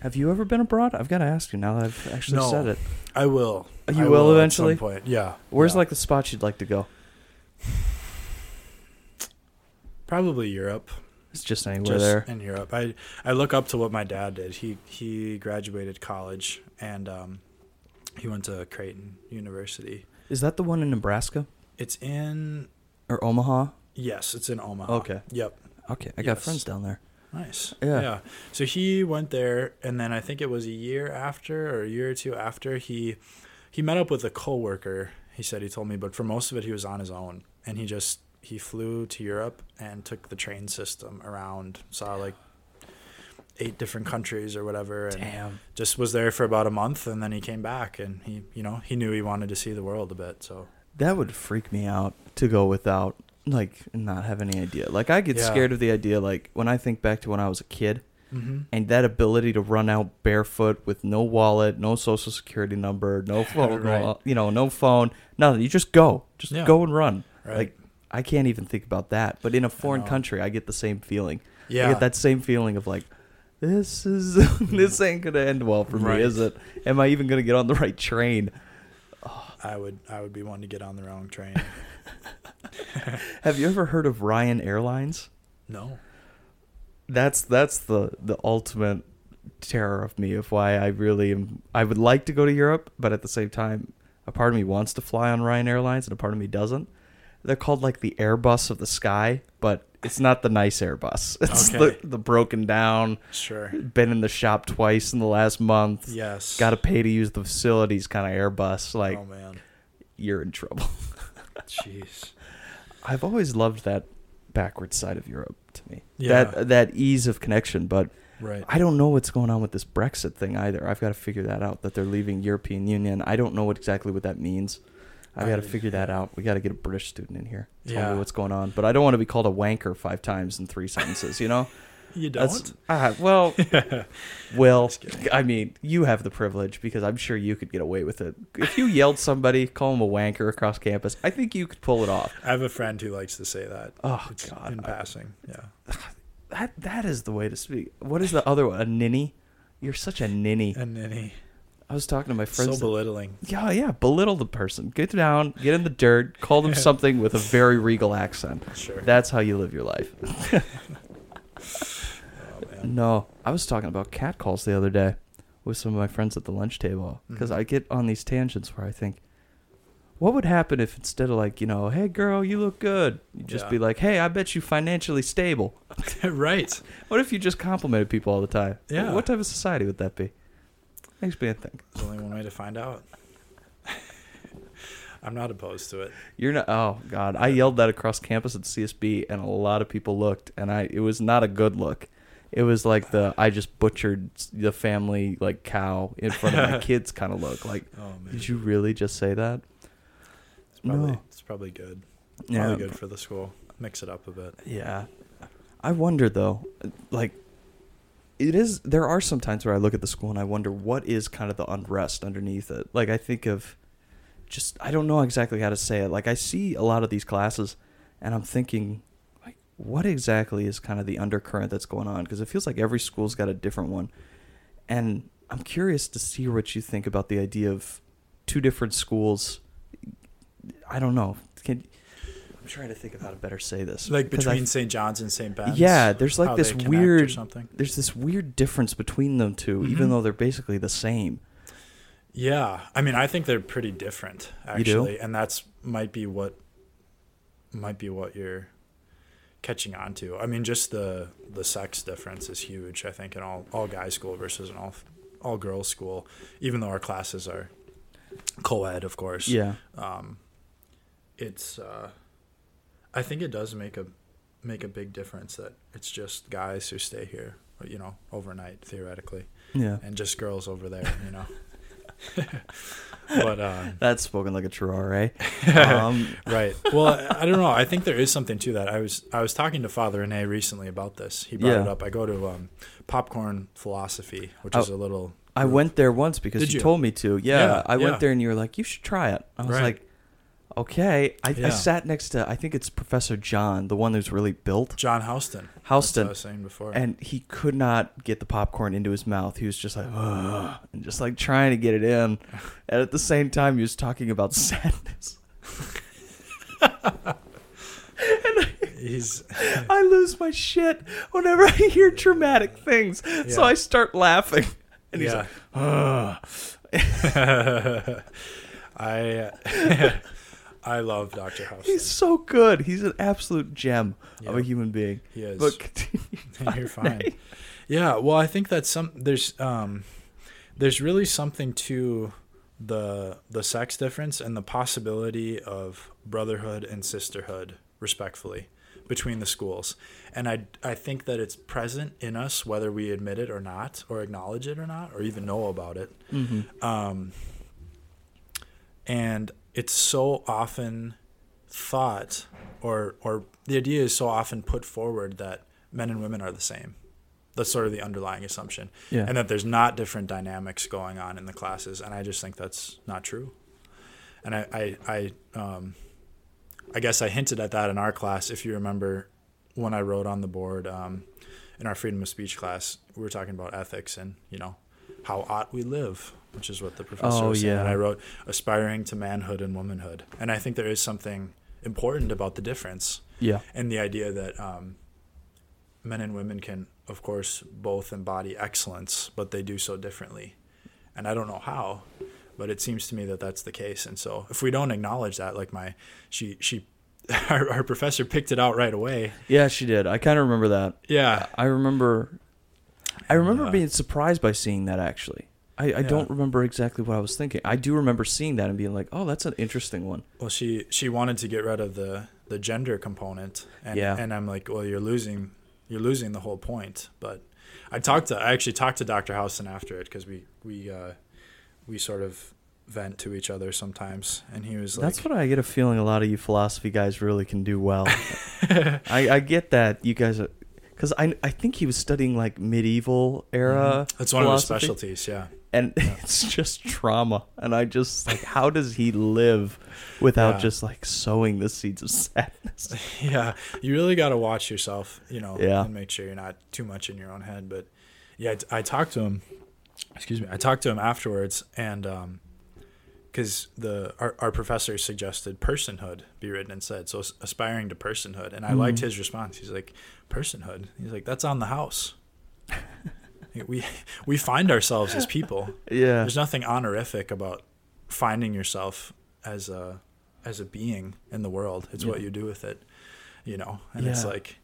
Speaker 1: Have you ever been abroad? I've got to ask you now that I've actually
Speaker 2: No.
Speaker 1: said it.
Speaker 2: I will.
Speaker 1: You
Speaker 2: I
Speaker 1: will
Speaker 2: at
Speaker 1: eventually?
Speaker 2: point. Yeah.
Speaker 1: Where's
Speaker 2: Yeah.
Speaker 1: like the spot you'd like to go?
Speaker 2: probably Europe.
Speaker 1: It's just anywhere
Speaker 2: just
Speaker 1: there.
Speaker 2: in Europe. I I look up to what my dad did. He he graduated college and um, he went to Creighton University.
Speaker 1: Is that the one in Nebraska
Speaker 2: It's in
Speaker 1: or Omaha?
Speaker 2: yes, it's in Omaha.
Speaker 1: Okay.
Speaker 2: Yep.
Speaker 1: Okay, I got
Speaker 2: Yes.
Speaker 1: friends down there.
Speaker 2: Nice.
Speaker 1: Yeah.
Speaker 2: So he went there, and then I think it was a year after, or a year or two after, he he met up with a coworker. He said he told me, but for most of it, he was on his own, and he just he flew to Europe and took the train system around. Saw like eight different countries or whatever, and
Speaker 1: Damn.
Speaker 2: just was there for about a month, and then he came back, and he, you know, he knew he wanted to see the world a bit. So
Speaker 1: That would freak me out to go without like not have any idea. Like I get
Speaker 2: Yeah.
Speaker 1: scared of the idea like when I think back to when I was a kid
Speaker 2: mm-hmm.
Speaker 1: and that ability to run out barefoot with no wallet, no social security number, no phone,
Speaker 2: Right.
Speaker 1: no- you know, no phone, nothing. You just go. Just
Speaker 2: Yeah.
Speaker 1: go and run.
Speaker 2: right,
Speaker 1: Like I can't even think about that. But in a foreign
Speaker 2: know.
Speaker 1: country, I get the same feeling.
Speaker 2: yeah,
Speaker 1: I get that same feeling of like this is this ain't going to end well for
Speaker 2: Right.
Speaker 1: me, is it? Am I even going to get on the right train?
Speaker 2: I would, I would be wanting to get on the wrong train.
Speaker 1: Have you ever heard of Ryan Airlines?
Speaker 2: no,
Speaker 1: that's that's the the ultimate terror of me of why I really am I would like to go to Europe, but at the same time a part of me wants to fly on Ryan Airlines and a part of me doesn't. They're called like the Airbus of the sky, but it's not the nice Airbus. It's
Speaker 2: Okay.
Speaker 1: the the broken down,
Speaker 2: sure,
Speaker 1: been in the shop twice in the last month.
Speaker 2: yes,
Speaker 1: Got to pay to use the facilities kind of Airbus like
Speaker 2: oh man,
Speaker 1: you're in trouble.
Speaker 2: jeez,
Speaker 1: I've always loved that backward side of Europe to me.
Speaker 2: Yeah.
Speaker 1: That that ease of connection, but
Speaker 2: right,
Speaker 1: I don't know what's going on with this Brexit thing either. I've got to figure that out. That they're leaving European Union. I don't know what exactly what that means. I've got to figure that out. We got to get a British student in here. Tell
Speaker 2: Yeah.
Speaker 1: me what's going on. But I don't want to be called a wanker five times in three sentences. You know.
Speaker 2: You don't.
Speaker 1: ah, well, well. I mean, you have the privilege because I'm sure you could get away with it. If you yelled somebody, call them a wanker across campus, I think you could pull it off.
Speaker 2: I have a friend who likes to say that.
Speaker 1: Oh
Speaker 2: It's
Speaker 1: God,
Speaker 2: in
Speaker 1: I-
Speaker 2: passing, yeah,
Speaker 1: that that is the way to speak. What is the other one? A ninny? You're such a ninny.
Speaker 2: A ninny.
Speaker 1: I was talking to my friends.
Speaker 2: so
Speaker 1: that-
Speaker 2: belittling.
Speaker 1: Yeah, yeah. Belittle the person. Get down, get in the dirt, call them something with a very regal accent.
Speaker 2: Sure.
Speaker 1: That's how you live your life.
Speaker 2: man.
Speaker 1: No, I was talking about cat calls the other day with some of my friends at the lunch table because
Speaker 2: Mhm.
Speaker 1: I get on these tangents where I think, what would happen if instead of like, you know, hey girl, you look good, you just
Speaker 2: Yeah.
Speaker 1: be like, hey, I bet you financially stable.
Speaker 2: right.
Speaker 1: What if you just complimented people all the time?
Speaker 2: Yeah.
Speaker 1: What type of society would that be? Makes me think.
Speaker 2: There's only one way to find out. I'm not opposed to it.
Speaker 1: You're not. Oh God, I yelled that across campus at CSB, and a lot of people looked, and I. It was not a good look. It was like the I just butchered the family like cow in front of my kids kind of look. Like,
Speaker 2: Oh
Speaker 1: did you really just say that?
Speaker 2: It's probably
Speaker 1: No.
Speaker 2: it's probably good.
Speaker 1: Yeah,
Speaker 2: good for the school. Mix it up a bit.
Speaker 1: Yeah. I wonder though, like it is there are some times where I look at the school and I wonder what is kind of the unrest underneath it. Like I think of just I don't know exactly how to say it. Like I see a lot of these classes and I'm thinking what exactly is kind of the undercurrent that's going on because it feels like every school's got a different one. And I'm curious to see what you think about the idea of two different schools I don't know. Can I'm trying to think of how to better say this.
Speaker 2: Like between St. John's and St. Ben's.
Speaker 1: Yeah, there's like this
Speaker 2: they connect or
Speaker 1: weird-
Speaker 2: something.
Speaker 1: there's this weird difference between them 2
Speaker 2: Mhm.
Speaker 1: even though they're basically the same.
Speaker 2: Yeah, I mean, I think they're pretty different actually, and that's might be what might be what you're catching on to. I mean, just the the sex difference is huge. I think in all all guys school versus an all all girls school, even though our classes are co-ed, of course.
Speaker 1: Yeah.
Speaker 2: um, it's uh, I think it does make a make a big difference that it's just guys who stay here, you know, overnight theoretically,
Speaker 1: Yeah.
Speaker 2: and just girls over there, you know. but um,
Speaker 1: That's spoken like a true RA. Um,
Speaker 2: right. Well, I, I don't know. I think there is something to that. I was I was talking to Father Rene recently about this. He brought it up. I go to um, Popcorn Philosophy, which
Speaker 1: Oh,
Speaker 2: is a little.
Speaker 1: I went there once because you,
Speaker 2: you?
Speaker 1: told me to. Yeah,
Speaker 2: Yeah,
Speaker 1: I went
Speaker 2: yeah.
Speaker 1: there and you were like, "You should try it." I was
Speaker 2: Right.
Speaker 1: like, "Okay." I, I sat next to I think it's Professor John, the one who's really built
Speaker 2: John Houston. That's what
Speaker 1: Houston,
Speaker 2: I was saying before.
Speaker 1: and he could not get the popcorn into his mouth. He was just like, "Ugh," and just like trying to get it in, and at the same time, he was talking about sadness.
Speaker 2: He's
Speaker 1: I lose my shit whenever I hear traumatic things. So
Speaker 2: Yeah.
Speaker 1: I start laughing. And he's
Speaker 2: yeah.
Speaker 1: like, Ugh.
Speaker 2: I I love Dr. House.
Speaker 1: he's so good. He's an absolute gem of a human being.
Speaker 2: he is.
Speaker 1: But continue.
Speaker 2: You're fine. Yeah, well, I think that some there's um there's really something to the the sex difference and the possibility of brotherhood and sisterhood, respectfully, between the schools. And I, I think that it's present in us, whether we admit it or not, or acknowledge it or not, or even know about it.
Speaker 1: Mm-hmm.
Speaker 2: Um, and it's so often thought, or, or the idea is so often put forward that men and women are the same. That's sort of the underlying assumption.
Speaker 1: Yeah.
Speaker 2: And that there's not different dynamics going on in the classes. And I just think that's not true. And I, I, I, um, I guess I hinted at that in our class. If you remember when I wrote on the board um, in our freedom of speech class, we were talking about ethics and, you know, how ought we live, which is what the professor
Speaker 1: Oh,
Speaker 2: was saying.
Speaker 1: yeah.
Speaker 2: And I wrote aspiring to manhood and womanhood. And I think there is something important about the difference
Speaker 1: Yeah.
Speaker 2: and the idea that um, men and women can, of course, both embody excellence, but they do so differently. And I don't know how, but it seems to me that that's the case. And so, if we don't acknowledge that, like my, she, she, our, our professor picked it out right away.
Speaker 1: Yeah, she did. I kind of remember that.
Speaker 2: Yeah,
Speaker 1: I remember. I remember
Speaker 2: Yeah.
Speaker 1: being surprised by seeing that. Actually, I, I
Speaker 2: Yeah.
Speaker 1: don't remember exactly what I was thinking. I do remember seeing that and being like, "Oh, that's an interesting one."
Speaker 2: Well, she she wanted to get rid of the the gender component, and
Speaker 1: Yeah.
Speaker 2: and I'm like, well, you're losing you're losing the whole point. But I talked to I actually talked to Dr. Housen after it because we we uh, we sort of vent to each other sometimes, and he was like,
Speaker 1: That's what I get a feeling a lot of you philosophy guys really can do well. I, I get that you guys, because I I think he was studying like medieval era.
Speaker 2: Mhm. That's one of his specialties. Yeah,
Speaker 1: and it's just trauma. And I just like, how does he live without
Speaker 2: Yeah.
Speaker 1: just like sowing the seeds of sadness?
Speaker 2: yeah. You really got to watch yourself, you know,
Speaker 1: Yeah.
Speaker 2: and make sure you're not too much in your own head. But yeah, I, I talked to him. Excuse me. I talked to him afterwards, and um, because the our, our professor suggested personhood be written instead, so aspiring to personhood, and I liked
Speaker 1: Mhm.
Speaker 2: his response. He's like, personhood. He's like, that's on the house. we we find ourselves as people.
Speaker 1: Yeah,
Speaker 2: There's nothing honorific about finding yourself as a as a being in the world. It's what you do with it, you know. And it's like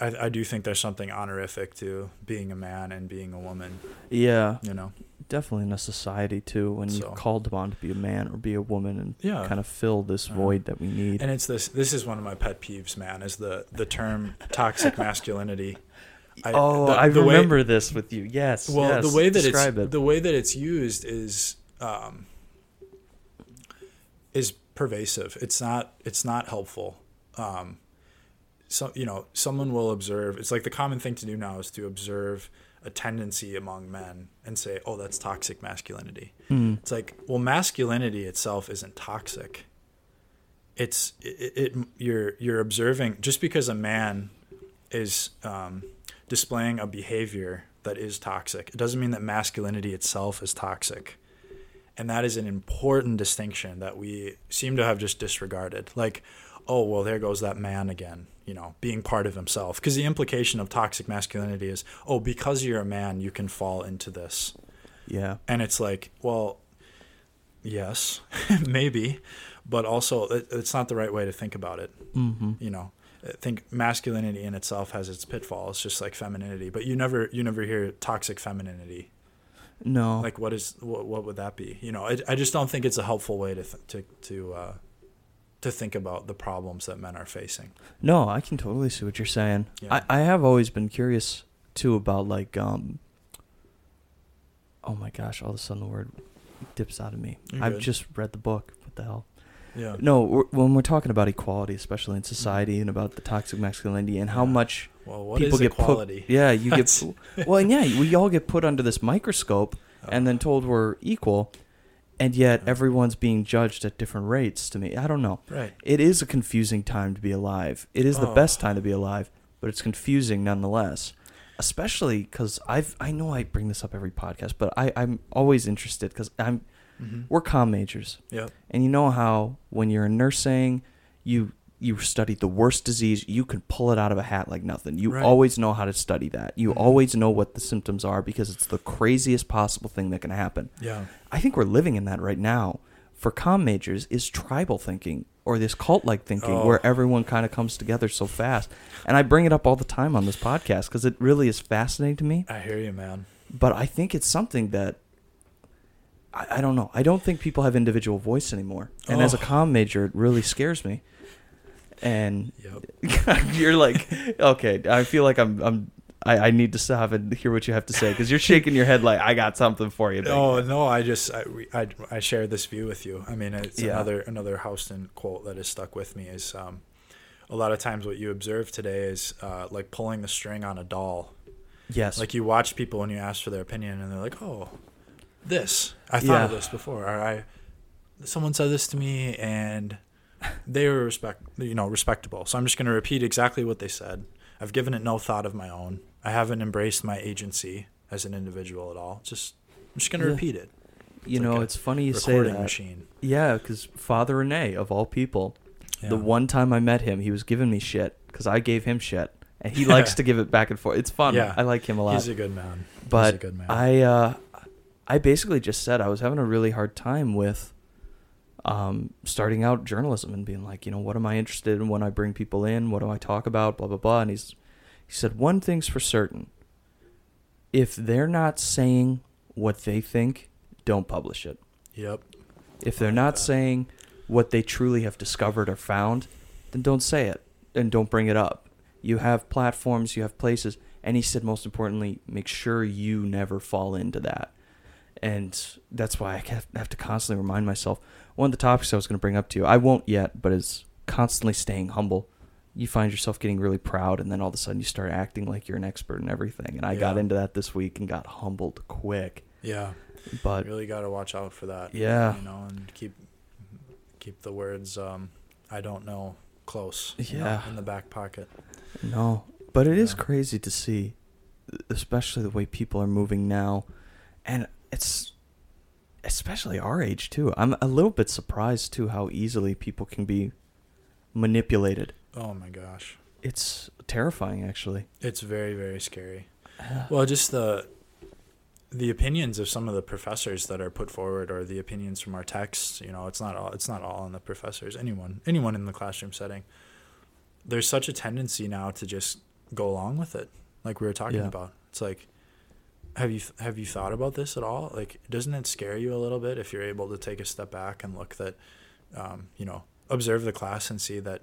Speaker 2: I, I do think there's something honorific to being a man and being a woman.
Speaker 1: yeah,
Speaker 2: You know.
Speaker 1: definitely in a society too when
Speaker 2: So-
Speaker 1: you're called upon to be a man or be a woman and
Speaker 2: Yeah.
Speaker 1: kind of fill this
Speaker 2: Uh,
Speaker 1: void that we need.
Speaker 2: And it's this. This is one of my pet peeves, man. Is the the term toxic masculinity. I-
Speaker 1: oh,
Speaker 2: the-
Speaker 1: I
Speaker 2: the way-
Speaker 1: remember this with you. Yes.
Speaker 2: Well,
Speaker 1: yes.
Speaker 2: the way that it's
Speaker 1: it.
Speaker 2: the way that it's used is um, is pervasive. It's not it's not helpful. Um, so you know, someone will observe. It's like the common thing to do now is to observe a tendency among men and say, "Oh, that's toxic masculinity."
Speaker 1: Mm.
Speaker 2: It's like, well, masculinity itself isn't toxic. It's it, it you're you're observing just because a man is um, displaying a behavior that is toxic. It doesn't mean that masculinity itself is toxic. And that is an important distinction that we seem to have just disregarded. Like, oh, well, there goes that man again, you know, being part of himself. Because the implication of toxic masculinity is, oh, because you're a man, you can fall into this.
Speaker 1: Yeah.
Speaker 2: And it's like, well, yes, maybe, but also it, it's not the right way to think about it.
Speaker 1: Mm-hmm.
Speaker 2: You know, I think masculinity in itself has its pitfalls, just like femininity. But you never, you never hear toxic femininity.
Speaker 1: No.
Speaker 2: Like, what is, what, what would that be? You know, I, I just don't think it's a helpful way to th- to to uh, to think about the problems that men are facing.
Speaker 1: No, I can totally see what you're saying.
Speaker 2: Yeah.
Speaker 1: I, I have always been curious too about like um oh my gosh, all of a sudden the word dips out of me.
Speaker 2: You're
Speaker 1: I've
Speaker 2: good.
Speaker 1: just read the book. What the hell?
Speaker 2: Yeah.
Speaker 1: No, we're, when we're talking about equality, especially in society, and about the toxic masculinity and how
Speaker 2: Yeah.
Speaker 1: much
Speaker 2: Well, what
Speaker 1: people
Speaker 2: is
Speaker 1: get
Speaker 2: equality?
Speaker 1: put. Yeah, you get. Well, and yeah, we all get put under this microscope and
Speaker 2: Uh,
Speaker 1: then told we're equal, and yet
Speaker 2: Yeah.
Speaker 1: everyone's being judged at different rates. To me, I don't know.
Speaker 2: right.
Speaker 1: It is a confusing time to be alive. It is the
Speaker 2: Oh.
Speaker 1: best time to be alive, but it's confusing nonetheless. Especially because I've I know I bring this up every podcast, but I I'm always interested because I'm
Speaker 2: Mm-hmm.
Speaker 1: we're com majors,
Speaker 2: Yep.
Speaker 1: and you know how when you're in nursing, you you study the worst disease, you can pull it out of a hat like nothing. You
Speaker 2: Right.
Speaker 1: always know how to study that. You
Speaker 2: Mhm.
Speaker 1: always know what the symptoms are because it's the craziest possible thing that can happen.
Speaker 2: Yeah.
Speaker 1: I think we're living in that right now. For com majors is tribal thinking or this cult like thinking
Speaker 2: Oh.
Speaker 1: where everyone kind of comes together so fast. And I bring it up all the time on this podcast because it really is fascinating to me.
Speaker 2: I hear you, man.
Speaker 1: But I think it's something that I, I don't know. I don't think people have individual voice anymore. And as a
Speaker 2: Oh.
Speaker 1: comm major, it really scares me. and
Speaker 2: Yep.
Speaker 1: you're like, okay, I feel like I'm I'm I, I need to stop and hear what you have to say because you're shaking your head like I got something for you. big
Speaker 2: Oh no, I just I, I I share this view with you. I mean, it's
Speaker 1: Yeah.
Speaker 2: another another Houston quote that has stuck with me is um, a lot of times what you observe today is uh, like pulling the string on a doll.
Speaker 1: yes,
Speaker 2: Like you watch people when you ask for their opinion, and they're like, "Oh, this I thought of this before," "I someone said this to me, and they were respect you know respectable." So I'm just going to repeat exactly what they said. I've given it no thought of my own. I haven't embraced my agency as an individual at all. Just I'm just going to
Speaker 1: Yeah.
Speaker 2: repeat it.
Speaker 1: you
Speaker 2: like
Speaker 1: know it's funny you say that.
Speaker 2: machine.
Speaker 1: Yeah, because Father Rene of all people,
Speaker 2: Yeah.
Speaker 1: the one time I met him, he was giving me shit because I gave him shit, and he likes to give it back and forth. It's fun.
Speaker 2: Yeah.
Speaker 1: I like him a lot.
Speaker 2: He's a good man. But He's a good man.
Speaker 1: I uh, I basically just said I was having a really hard time with um, starting out journalism and being like, you know, what am I interested in when I bring people in? What do I talk about? Blah blah blah. And he's he said one thing's for certain: if they're not saying what they think, don't publish it.
Speaker 2: yep.
Speaker 1: If they're not saying what they truly have discovered or found, then don't say it and don't bring it up. You have platforms, you have places, and he said most importantly, make sure you never fall into that. And that's why I have to constantly remind myself. One of the topics I was going to bring up to you, I won't yet, but is constantly staying humble. You find yourself getting really proud, and then all of a sudden you start acting like you're an expert in everything. And I got into that this week and got humbled quick.
Speaker 2: Yeah.
Speaker 1: But
Speaker 2: really got to watch out for that.
Speaker 1: Yeah.
Speaker 2: You know, and keep keep the words um, "I don't know" close. you know,
Speaker 1: Yeah.
Speaker 2: in the back pocket.
Speaker 1: No, but it is
Speaker 2: Yeah.
Speaker 1: crazy to see, especially the way people are moving now, and it's especially our age too. I'm a little bit surprised too how easily people can be manipulated.
Speaker 2: Oh my gosh,
Speaker 1: It's terrifying, actually.
Speaker 2: it's very very scary. Well, just the the opinions of some of the professors that are put forward, or the opinions from our texts. You know, it's not all it's not all on the professors. Anyone anyone in the classroom setting. There's such a tendency now to just go along with it, like we were talking
Speaker 1: Yeah.
Speaker 2: about. It's like, have you have you thought about this at all? Like, doesn't it scare you a little bit if you're able to take a step back and look that, um, you know, observe the class and see that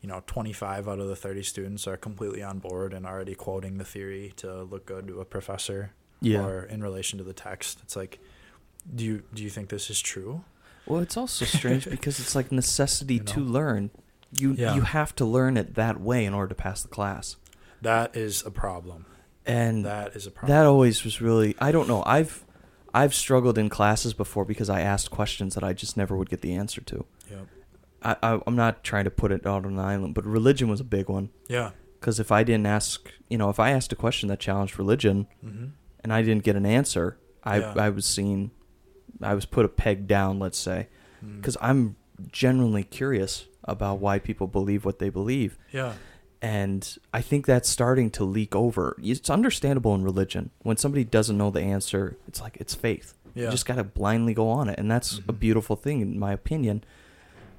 Speaker 2: you know 25 out of the 30 students are completely on board and already quoting the theory to look good to a professor
Speaker 1: Yeah.
Speaker 2: or in relation to the text it's like do you do you think this is true
Speaker 1: Well, it's also strange because it's like necessity
Speaker 2: You
Speaker 1: to learn. You
Speaker 2: Yeah.
Speaker 1: you have to learn it that way in order to pass the class.
Speaker 2: that is a problem
Speaker 1: And
Speaker 2: that is a problem
Speaker 1: That always was really I don't know. I've I've struggled in classes before because I asked questions that I just never would get the answer to.
Speaker 2: yep.
Speaker 1: I, I I'm not trying to put it out on an island, but religion was a big one
Speaker 2: yeah
Speaker 1: because if I didn't ask, you know, if I asked a question that challenged religion
Speaker 2: mm-hmm.
Speaker 1: and I didn't get an answer, I
Speaker 2: Yeah.
Speaker 1: I was seen, I was put a peg down, let's say,
Speaker 2: Mm.
Speaker 1: because I'm genuinely curious about why people believe what they believe.
Speaker 2: yeah
Speaker 1: And I think that's starting to leak over. It's understandable in religion. When somebody doesn't know the answer, it's like it's faith.
Speaker 2: yeah
Speaker 1: You just got to blindly go on it. And that's a
Speaker 2: Mhm.
Speaker 1: beautiful thing, in my opinion.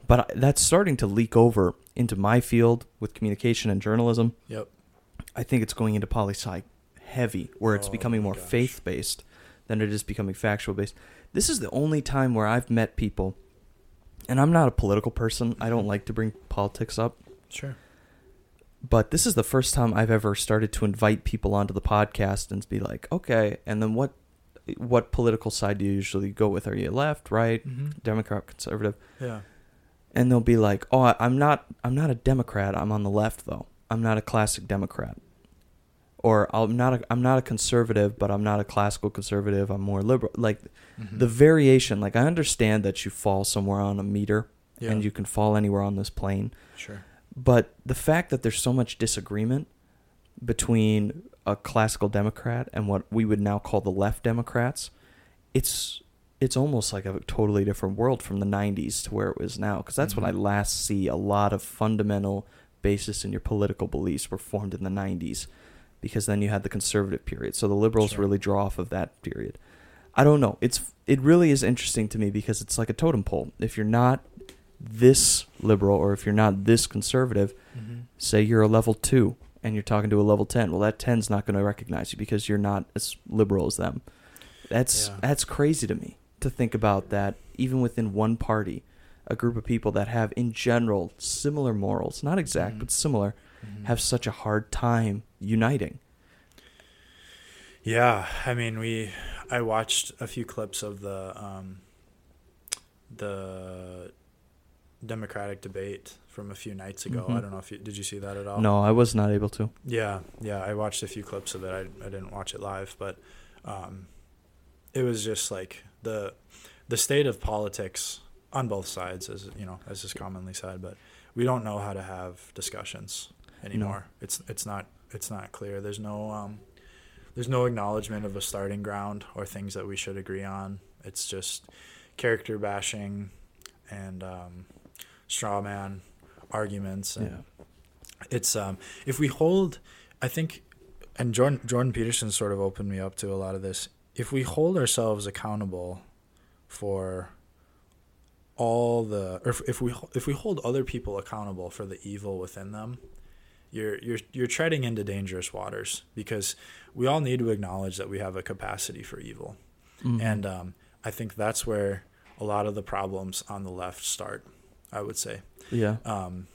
Speaker 1: But that's starting to leak over into my field with communication and journalism.
Speaker 2: yep
Speaker 1: I think it's going into poli sci heavy, where it's
Speaker 2: Oh
Speaker 1: becoming more faith based than it is becoming factual based. This is the only time where I've met people, and I'm not a political person. I don't
Speaker 2: Mhm.
Speaker 1: like to bring politics up
Speaker 2: sure
Speaker 1: but this is the first time I've ever started to invite people onto the podcast and be like, okay, and then what what political side do you usually go with? Are you left, right,
Speaker 2: mm-hmm.
Speaker 1: Democrat, conservative?
Speaker 2: yeah
Speaker 1: And they'll be like, oh, I'm not I'm not a Democrat. I'm on the left though. I'm not a classic Democrat. Or I'm not a I'm not a conservative, but I'm not a classical conservative. I'm more liberal. Like
Speaker 2: Mhm.
Speaker 1: the variation. Like I understand that you fall somewhere on a meter,
Speaker 2: yeah
Speaker 1: and you can fall anywhere on this plane.
Speaker 2: sure
Speaker 1: But the fact that there's so much disagreement between a classical Democrat and what we would now call the left Democrats, it's it's almost like a totally different world from the 90s to where it was now because that's when mm-hmm.
Speaker 2: I
Speaker 1: last see a lot of fundamental basis in your political beliefs were formed in the 90s because then you had the conservative period. So the liberals
Speaker 2: Sure.
Speaker 1: really draw off of that period. I don't know. It's it really is interesting to me because it's like a totem pole. If you're not this liberal or if you're not this conservative,
Speaker 2: mm-hmm.
Speaker 1: say you're a level 2 and you're talking to a level 10. Well, that 10's not going to recognize you because you're not as liberal as them. That's
Speaker 2: Yeah.
Speaker 1: that's crazy to me to think about that even within one party a group of people that have in general similar morals, not exact
Speaker 2: Mhm.
Speaker 1: but similar,
Speaker 2: Mhm.
Speaker 1: have such a hard time uniting.
Speaker 2: Yeah, I mean, we. I watched a few clips of the um, the Democratic debate from a few nights ago.
Speaker 1: Mhm.
Speaker 2: I don't know if you did you see that at all.
Speaker 1: No, I was not able to.
Speaker 2: Yeah, yeah, I watched a few clips of it. I I didn't watch it live, but um, it was just like the the state of politics on both sides, as you know, as is commonly said. But we don't know how to have discussions anymore. It's it's not it's not clear. There's no um, there's no acknowledgement of a starting ground or things that we should agree on. It's just character bashing and um, straw man arguments and
Speaker 1: Yeah.
Speaker 2: it's um if we hold i think and jordan jordan peterson sort of opened me up to a lot of this if we hold ourselves accountable for all the or if, if we if we hold other people accountable for the evil within them you're you're you're treading into dangerous waters because we all need to acknowledge that we have a capacity for evil
Speaker 1: Mhm.
Speaker 2: and um, I think that's where a lot of the problems on the left start. I would say,
Speaker 1: yeah.
Speaker 2: um,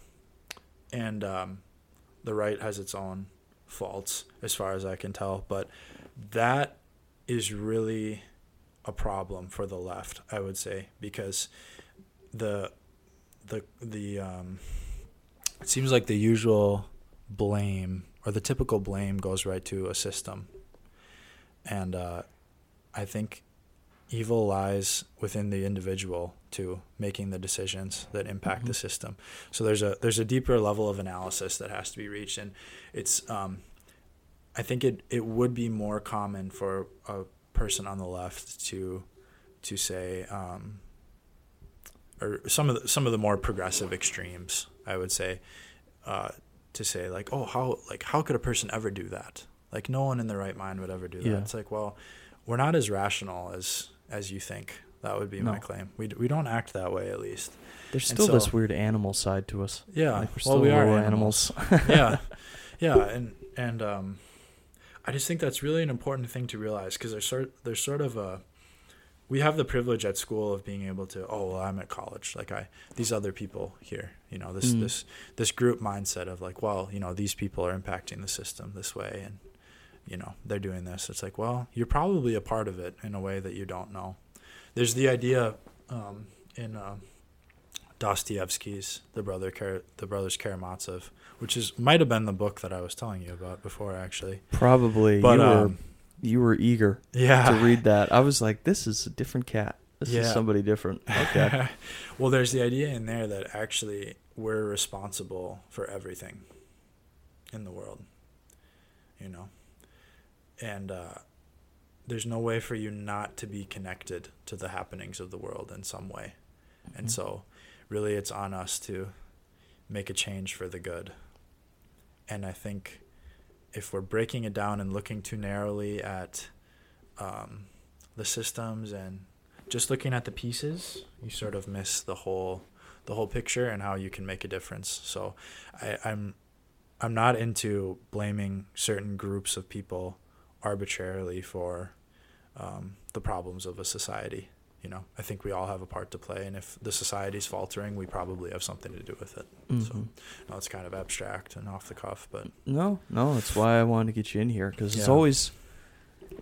Speaker 2: and um, the right has its own faults as far as I can tell, but that is really a problem for the left. I would say because the the the um, it seems like the usual blame or the typical blame goes right to a system, and uh, I think evil lies within the individual to making the decisions that impact the
Speaker 1: Mhm.
Speaker 2: system. So there's a there's a deeper level of analysis that has to be reached, and it's um, I think it it would be more common for a person on the left to to say um, or some of the, some of the more progressive extremes, I would say, uh, to say like, oh, how like how could a person ever do that? Like no one in their right mind would ever do that.
Speaker 1: Yeah.
Speaker 2: It's like, well, we're not as rational as as you think. That would be my claim. We d- we don't act that way at least.
Speaker 1: There's still this weird animal side to us.
Speaker 2: Yeah.
Speaker 1: Like we're
Speaker 2: well, we are animals.
Speaker 1: animals.
Speaker 2: yeah, yeah, and and um, I just think that's really an important thing to realize because there's sort there's sort of a we have the privilege at school of being able to oh well I'm at college like I these other people here you know this
Speaker 1: Mm.
Speaker 2: this this group mindset of like well you know these people are impacting the system this way and you know they're doing this it's like well you're probably a part of it in a way that you don't know there's the idea um, in uh, Dostoevsky's The Brother Kar- The Brothers Karamazov, which is might have been the book that I was telling you about before, actually.
Speaker 1: Probably.
Speaker 2: But
Speaker 1: you were
Speaker 2: um,
Speaker 1: you were eager
Speaker 2: yeah,
Speaker 1: to read that. I was like, this is a different cat. This is somebody different. Okay.
Speaker 2: well, there's the idea in there that actually we're responsible for everything in the world, you know, and uh, there's no way for you not to be connected to the happenings of the world in some way, and
Speaker 1: Mhm.
Speaker 2: so really it's on us to make a change for the good. And I think if we're breaking it down and looking too narrowly at um, the systems and just looking at the pieces, you sort of miss the whole the whole picture and how you can make a difference. So I, I'm I'm not into blaming certain groups of people arbitrarily for um, the problems of a society. You know, I think we all have a part to play, and if the society's faltering, we probably have something to do with it. So,
Speaker 1: Mhm.
Speaker 2: no, it's kind of abstract and off the cuff, but
Speaker 1: No, no, that's why I wanted to get you in here because it's
Speaker 2: Yeah.
Speaker 1: always,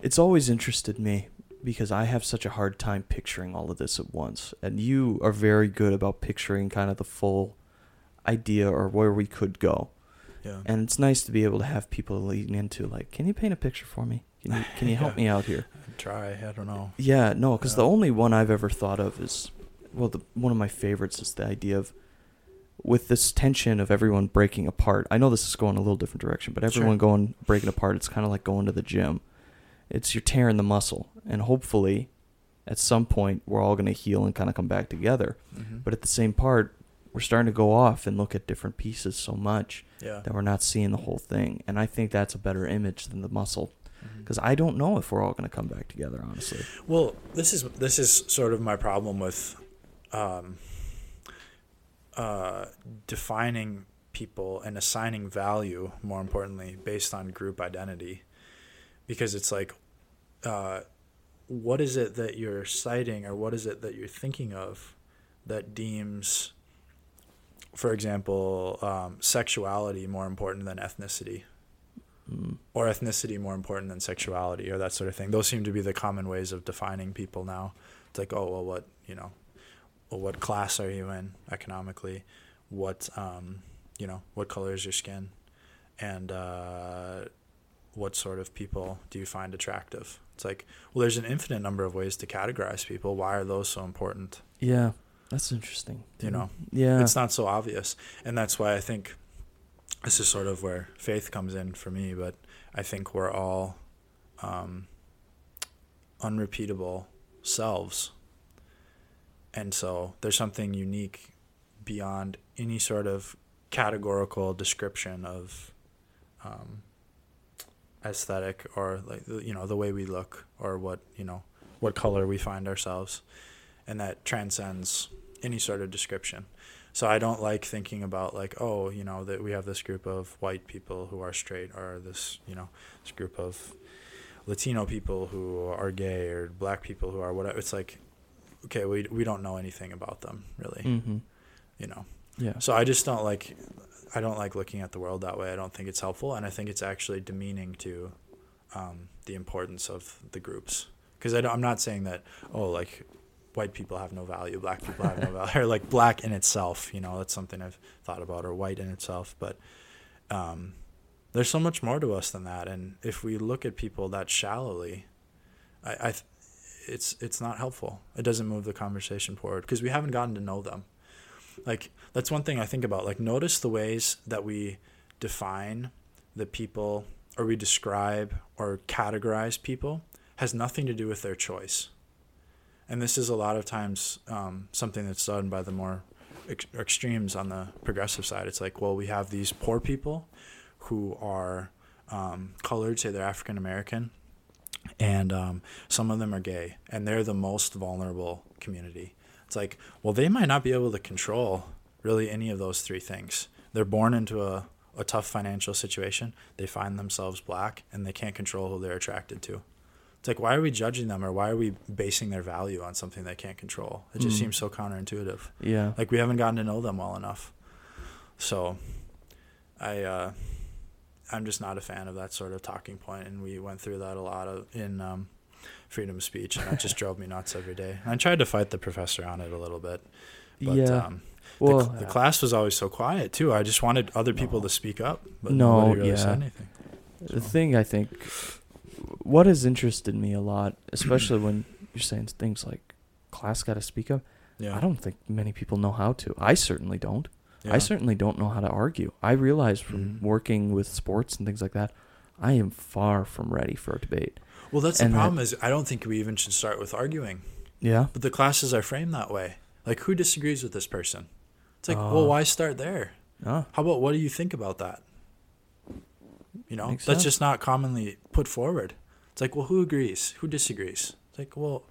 Speaker 1: it's always interested me because I have such a hard time picturing all of this at once, and you are very good about picturing kind of the full idea or where we could go,
Speaker 2: yeah,
Speaker 1: and it's nice to be able to have people lean into like, can you paint a picture for me? Can you can you help
Speaker 2: Yeah.
Speaker 1: me out here?
Speaker 2: I'd try. I don't know.
Speaker 1: Yeah, no, because the only one I've ever thought of is, well, the one of my favorites is the idea of, with this tension of everyone breaking apart. I know this is going a little different direction, but
Speaker 2: Sure.
Speaker 1: everyone going breaking apart, it's kind of like going to the gym. It's you're tearing the muscle, and hopefully, at some point, we're all going to heal and kind of come back together.
Speaker 2: Mm-hmm.
Speaker 1: But at the same part, we're starting to go off and look at different pieces so much
Speaker 2: yeah,
Speaker 1: that we're not seeing the whole thing. And I think that's a better image than the muscle, because I don't know if we're all going to come back together. Honestly.
Speaker 2: Well, this is this is sort of my problem with um, uh, defining people and assigning value, more importantly, based on group identity, because it's like, uh, what is it that you're citing, or what is it that you're thinking of that deems, for example, um, sexuality more important than ethnicity,
Speaker 1: Mm.
Speaker 2: or ethnicity more important than sexuality, or that sort of thing. Those seem to be the common ways of defining people now. It's like, oh, well, what you know, well, what class are you in economically? What um, you know, what color is your skin, and uh, what sort of people do you find attractive? It's like, well, there's an infinite number of ways to categorize people. Why are those so important?
Speaker 1: Yeah, that's interesting.
Speaker 2: You know,
Speaker 1: Yeah.
Speaker 2: it's not so obvious, and that's why I think this is sort of where faith comes in for me. But I think we're all um, unrepeatable selves, and so there's something unique beyond any sort of categorical description of um, aesthetic or like you know the way we look or what you know what color we find ourselves and that transcends any sort of description so i don't like thinking about like oh you know that we have this group of white people who are straight or this you know this group of latino people who are gay or black people who are whatever it's like okay we we don't know anything about them really
Speaker 1: Mm-hmm.
Speaker 2: you know
Speaker 1: Yeah.
Speaker 2: so I just don't like I don't like looking at the world that way. I don't think it's helpful, and I think it's actually demeaning to um, the importance of the groups. Because I'm not saying that oh like white people have no value, black people have no value, or like black in itself. You know, that's something I've thought about, or white in itself. But um, there's so much more to us than that, and if we look at people that shallowly, I, I it's it's not helpful. It doesn't move the conversation forward because we haven't gotten to know them like that's one thing I think about. Like notice the ways that we define the people or we describe or categorize people has nothing to do with their choice. And this is a lot of times um, something that's done by the more ex- extremes on the progressive side. It's like, well, we have these poor people who are um, colored, say they're African American, and um, some of them are gay, and they're the most vulnerable community. It's like, well, they might not be able to control really any of those three things. They're born into a, a tough financial situation. They find themselves black and they can't control who they're attracted to. It's like, why are we judging them or why are we basing their value on something they can't control? It just
Speaker 1: Mm.
Speaker 2: seems so counterintuitive.
Speaker 1: Yeah.
Speaker 2: Like, we haven't gotten to know them well enough. So, I, uh, I'm just not a fan of that sort of talking point, and we went through that a lot of in um, freedom of speech, and that just drove me nuts every day. I tried to fight the professor on it a little bit, but
Speaker 1: yeah.
Speaker 2: um,
Speaker 1: well,
Speaker 2: the, the class was always so quiet too. I just wanted other people
Speaker 1: No.
Speaker 2: to speak up, but
Speaker 1: No,
Speaker 2: nobody really
Speaker 1: yeah.
Speaker 2: said anything.
Speaker 1: The thing I think, what has interested me a lot, especially when you're saying things like class got to speak up,
Speaker 2: Yeah,
Speaker 1: I don't think many people know how to. I certainly don't.
Speaker 2: Yeah.
Speaker 1: I certainly don't know how to argue. I realize from
Speaker 2: Mhm.
Speaker 1: working with sports and things like that, I am far from ready for a debate.
Speaker 2: Well, that's
Speaker 1: and
Speaker 2: the problem. Is I don't think we even should start with arguing.
Speaker 1: Yeah.
Speaker 2: But the classes are framed that way. Like, who disagrees with this person? It's like,
Speaker 1: Uh,
Speaker 2: well, why start there?
Speaker 1: Ah.
Speaker 2: How about what do you think about that? You know,
Speaker 1: Makes
Speaker 2: that's
Speaker 1: sense.
Speaker 2: just not commonly put forward. It's like, well, who agrees? Who disagrees? It's like, well,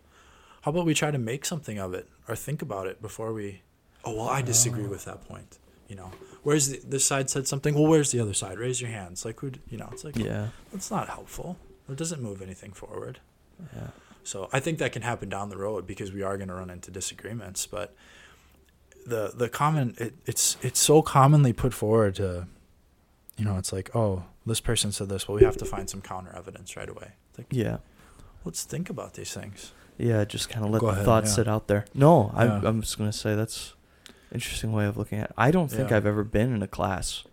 Speaker 2: how about we try to make something of it or think about it before we? Oh well, I disagree
Speaker 1: Oh.
Speaker 2: with that point. You know, where's the this side said something? Well, where's the other side? Raise your hands. Like who? You know, it's like
Speaker 1: Yeah.
Speaker 2: that's not helpful. It doesn't move anything forward.
Speaker 1: Yeah.
Speaker 2: So I think that can happen down the road because we are going to run into disagreements. But the the common it, it's it's so commonly put forward to, you know, it's like oh this person said this, well we have to find some counter evidence right away. Like
Speaker 1: Yeah.
Speaker 2: let's think about these things.
Speaker 1: Yeah. Just kind of let
Speaker 2: Go
Speaker 1: the
Speaker 2: ahead,
Speaker 1: thoughts
Speaker 2: yeah.
Speaker 1: sit out there. No, I,
Speaker 2: Yeah.
Speaker 1: I'm just gonna say that's interesting way of looking at. it. I don't think
Speaker 2: Yeah.
Speaker 1: I've ever been in a class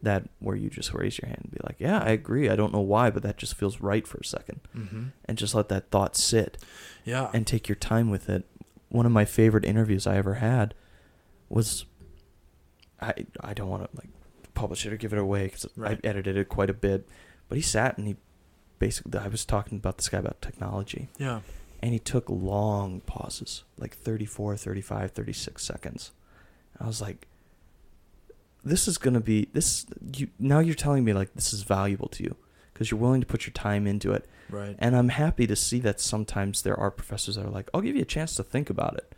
Speaker 1: that where you just raise your hand and be like, "Yeah, I agree. I don't know why, but that just feels right for a second.
Speaker 2: Mm-hmm.
Speaker 1: and just let that thought sit
Speaker 2: Yeah.
Speaker 1: and take your time with it. One of my favorite interviews I ever had was I I don't want to like publish it or give it away because
Speaker 2: Right.
Speaker 1: I edited it quite a bit, but he sat and he basically I was talking about this guy about technology
Speaker 2: yeah.
Speaker 1: and he took long pauses like 34 35 36 seconds i was like this is going to be this you now you're telling me like this is valuable to you because you're willing to put your time into it
Speaker 2: Right.
Speaker 1: and i'm happy to see that sometimes there are professors that are like i'll give you a chance to think about it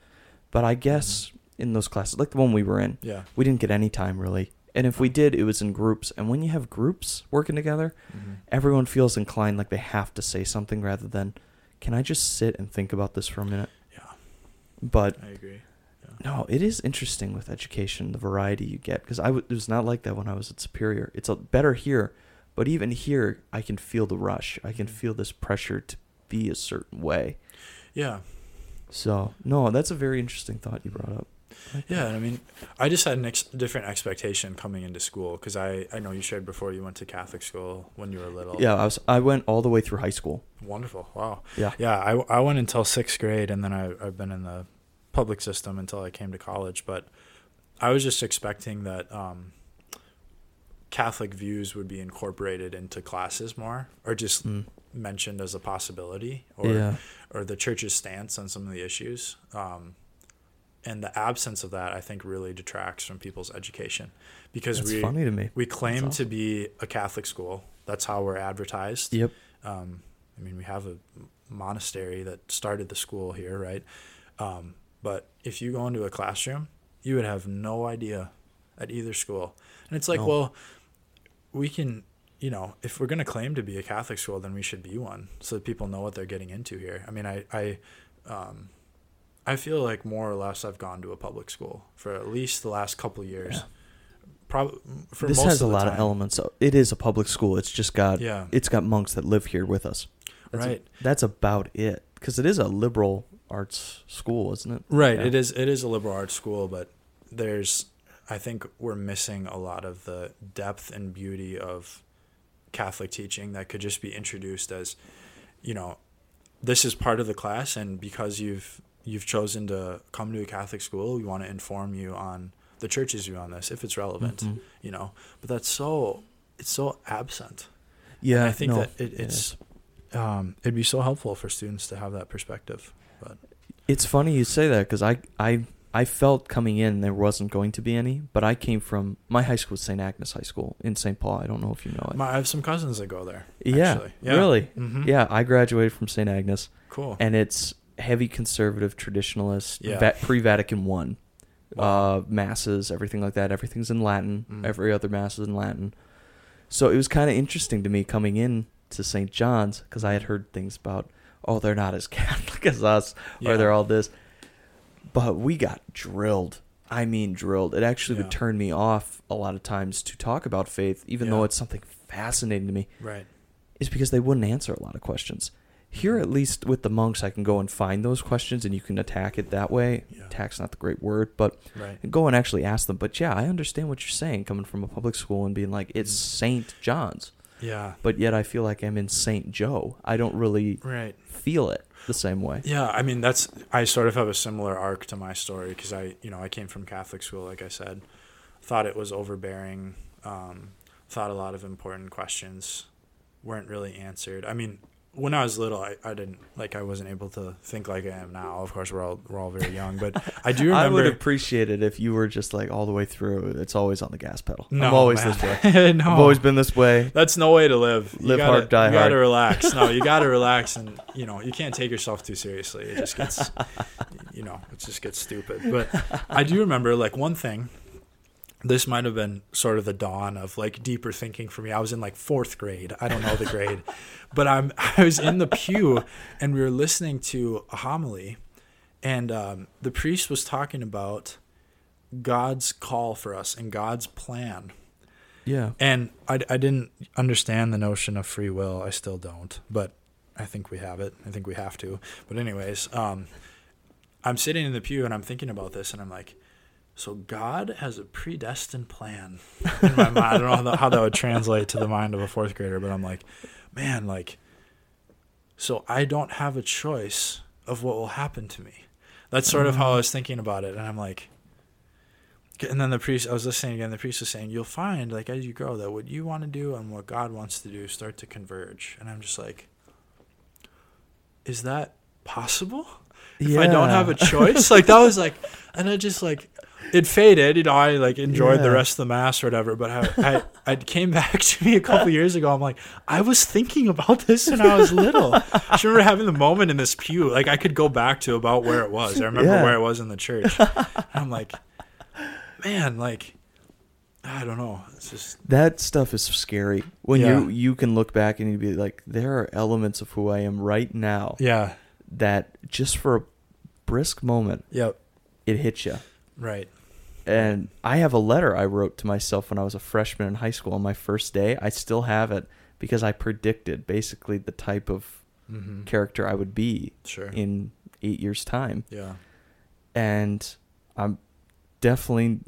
Speaker 1: but i mm-hmm. guess in those classes like the one we were in
Speaker 2: yeah.
Speaker 1: we didn't get any time really and if we did it was in groups and when you have groups working together
Speaker 2: Mm-hmm.
Speaker 1: everyone feels inclined like they have to say something rather than can i just sit and think about this for a minute
Speaker 2: Yeah.
Speaker 1: but
Speaker 2: I agree.
Speaker 1: No, it is interesting with education, the variety you get. Because I w- it was not like that when I was at Superior. It's a, better here, but even here, I can feel the rush. I can feel this pressure to be a certain way.
Speaker 2: Yeah.
Speaker 1: So, no, that's a very interesting thought you brought up.
Speaker 2: Yeah, I mean, I just had an ex- different expectation coming into school because I, I know you shared before you went to Catholic school when you were little.
Speaker 1: Yeah, I was. I went all the way through high school.
Speaker 2: Wonderful. Wow.
Speaker 1: Yeah.
Speaker 2: Yeah, I, I went until sixth grade, and then I, I've been in the public system until I came to college. But I was just expecting that um, Catholic views would be incorporated into classes more, or just
Speaker 1: Mm.
Speaker 2: mentioned as a possibility, or
Speaker 1: yeah.
Speaker 2: or the church's stance on some of the issues. Um, and the absence of that, I think, really detracts from people's education because
Speaker 1: That's
Speaker 2: we
Speaker 1: funny to me.
Speaker 2: we claim
Speaker 1: That's
Speaker 2: to be a Catholic school. That's how we're advertised.
Speaker 1: Yep.
Speaker 2: Um, I mean, we have a monastery that started the school here, right? Um, but if you go into a classroom, you would have no idea at either school. And it's like,
Speaker 1: No.
Speaker 2: well, we can, you know, if we're going to claim to be a Catholic school, then we should be one so that people know what they're getting into here. I mean, I, I, um, I feel like more or less I've gone to a public school for at least the last couple years.
Speaker 1: Yeah.
Speaker 2: Probably for
Speaker 1: this
Speaker 2: most
Speaker 1: has a
Speaker 2: of the
Speaker 1: lot of elements. It is a public school. It's just got.
Speaker 2: Yeah.
Speaker 1: It's got monks that live here with us. That's
Speaker 2: right.
Speaker 1: that's about it. Because it is a liberal arts school, isn't it?
Speaker 2: Right.
Speaker 1: Yeah.
Speaker 2: It is. It is a liberal arts school, but there's. I think we're missing a lot of the depth and beauty of Catholic teaching that could just be introduced as, you know, this is part of the class, and because you've you've chosen to come to a Catholic school, we want to inform you on the church's view on this if it's relevant.
Speaker 1: Mhm.
Speaker 2: You know, but that's so it's so absent.
Speaker 1: Yeah,
Speaker 2: And I think
Speaker 1: no,
Speaker 2: that it, it's. Um, it'd be so helpful for students to have that perspective. But
Speaker 1: It's funny you say that because I, I, I felt coming in there wasn't going to be any, but I came from my high school was St. Agnes High School in St. Paul. I don't know if you know it.
Speaker 2: my, I have some cousins that go there.
Speaker 1: yeah,
Speaker 2: actually. Yeah.
Speaker 1: really.
Speaker 2: Mm-hmm.
Speaker 1: Yeah, I graduated from St. Agnes,
Speaker 2: Cool.
Speaker 1: and it's heavy conservative traditionalist,
Speaker 2: Yeah.
Speaker 1: va- pre-Vatican One,
Speaker 2: Wow.
Speaker 1: uh, masses, everything like that. Everything's in Latin.
Speaker 2: Mm.
Speaker 1: Every other mass is in Latin. So it was kind of interesting to me coming in to St. John's because I had heard things about, oh, they're not as Catholic as us,
Speaker 2: Yeah.
Speaker 1: or they're all this. But we got drilled. I mean, drilled. It actually
Speaker 2: Yeah.
Speaker 1: would turn me off a lot of times to talk about faith, even though it's something fascinating to me,
Speaker 2: right.
Speaker 1: is because they wouldn't answer a lot of questions. Here, at least with the monks, I can go and find those questions and you can attack it that way.
Speaker 2: Yeah.
Speaker 1: Attack's not the great word, but
Speaker 2: Right.
Speaker 1: go and actually ask them. But yeah, I understand what you're saying coming from a public school and being like, it's
Speaker 2: Mm.
Speaker 1: St. John's.
Speaker 2: Yeah.
Speaker 1: But yet I feel like I'm in St. Joe. I don't really
Speaker 2: Right.
Speaker 1: feel it the same way.
Speaker 2: Yeah. I mean, that's I sort of have a similar arc to my story because I, you know, I came from Catholic school, like I said, thought it was overbearing, um, thought a lot of important questions weren't really answered. I mean, when I was little, I, I didn't like I wasn't able to think like I am now. Of course, we're all we're all very young, but I do
Speaker 1: I would appreciate it if you were just like all the way through. It's always on the gas pedal.
Speaker 2: no,
Speaker 1: I'm always
Speaker 2: man.
Speaker 1: this way.
Speaker 2: no,
Speaker 1: I've always been this way.
Speaker 2: That's no way to live. You
Speaker 1: Live
Speaker 2: gotta,
Speaker 1: hard, die
Speaker 2: you gotta relax. No, you gotta relax, and you know you can't take yourself too seriously. It just gets, you know, it just gets stupid. But I do remember like one thing. This might have been sort of the dawn of like deeper thinking for me. I was in like fourth grade. I don't know the grade, but I'm I was in the pew and we were listening to a homily, and um, the priest was talking about God's call for us and God's plan.
Speaker 1: Yeah.
Speaker 2: And I, I didn't understand the notion of free will. I still don't, but I think we have it. I think we have to. But anyways, um, I'm sitting in the pew and I'm thinking about this, and I'm like, so God has a predestined plan in my mind. I don't know how that, how that would translate to the mind of a fourth grader, but I'm like, man, like, so I don't have a choice of what will happen to me. That's sort of how I mm. was thinking about it, and I'm like, and then the priest, I was listening again. The priest was saying, "You'll find, like, as you grow, that what you want to do and what God wants to do start to converge." And I'm just like, "Is that possible? If I don't have a choice?" like that was like, and I just like, it faded. You know, I like enjoyed the rest of the mass or whatever. But I, I, I came back to me a couple years ago. I'm like, I was thinking about this when I was little. I just remember having the moment in this pew. Like I could go back to about where it was. I remember
Speaker 1: Yeah.
Speaker 2: where it was in the church. And I'm like, man, like I don't know. It's just
Speaker 1: that stuff is scary when
Speaker 2: Yeah.
Speaker 1: you you can look back and you'd be like, there are elements of who I am right now
Speaker 2: yeah,
Speaker 1: that just for a brisk moment,
Speaker 2: yep,
Speaker 1: it hits you.
Speaker 2: Right.
Speaker 1: And I have a letter I wrote to myself when I was a freshman in high school on my first day. I still have it because I predicted basically the type of
Speaker 2: Mm-hmm.
Speaker 1: character I would be
Speaker 2: Sure.
Speaker 1: in eight years' time.
Speaker 2: yeah.
Speaker 1: And I'm definitely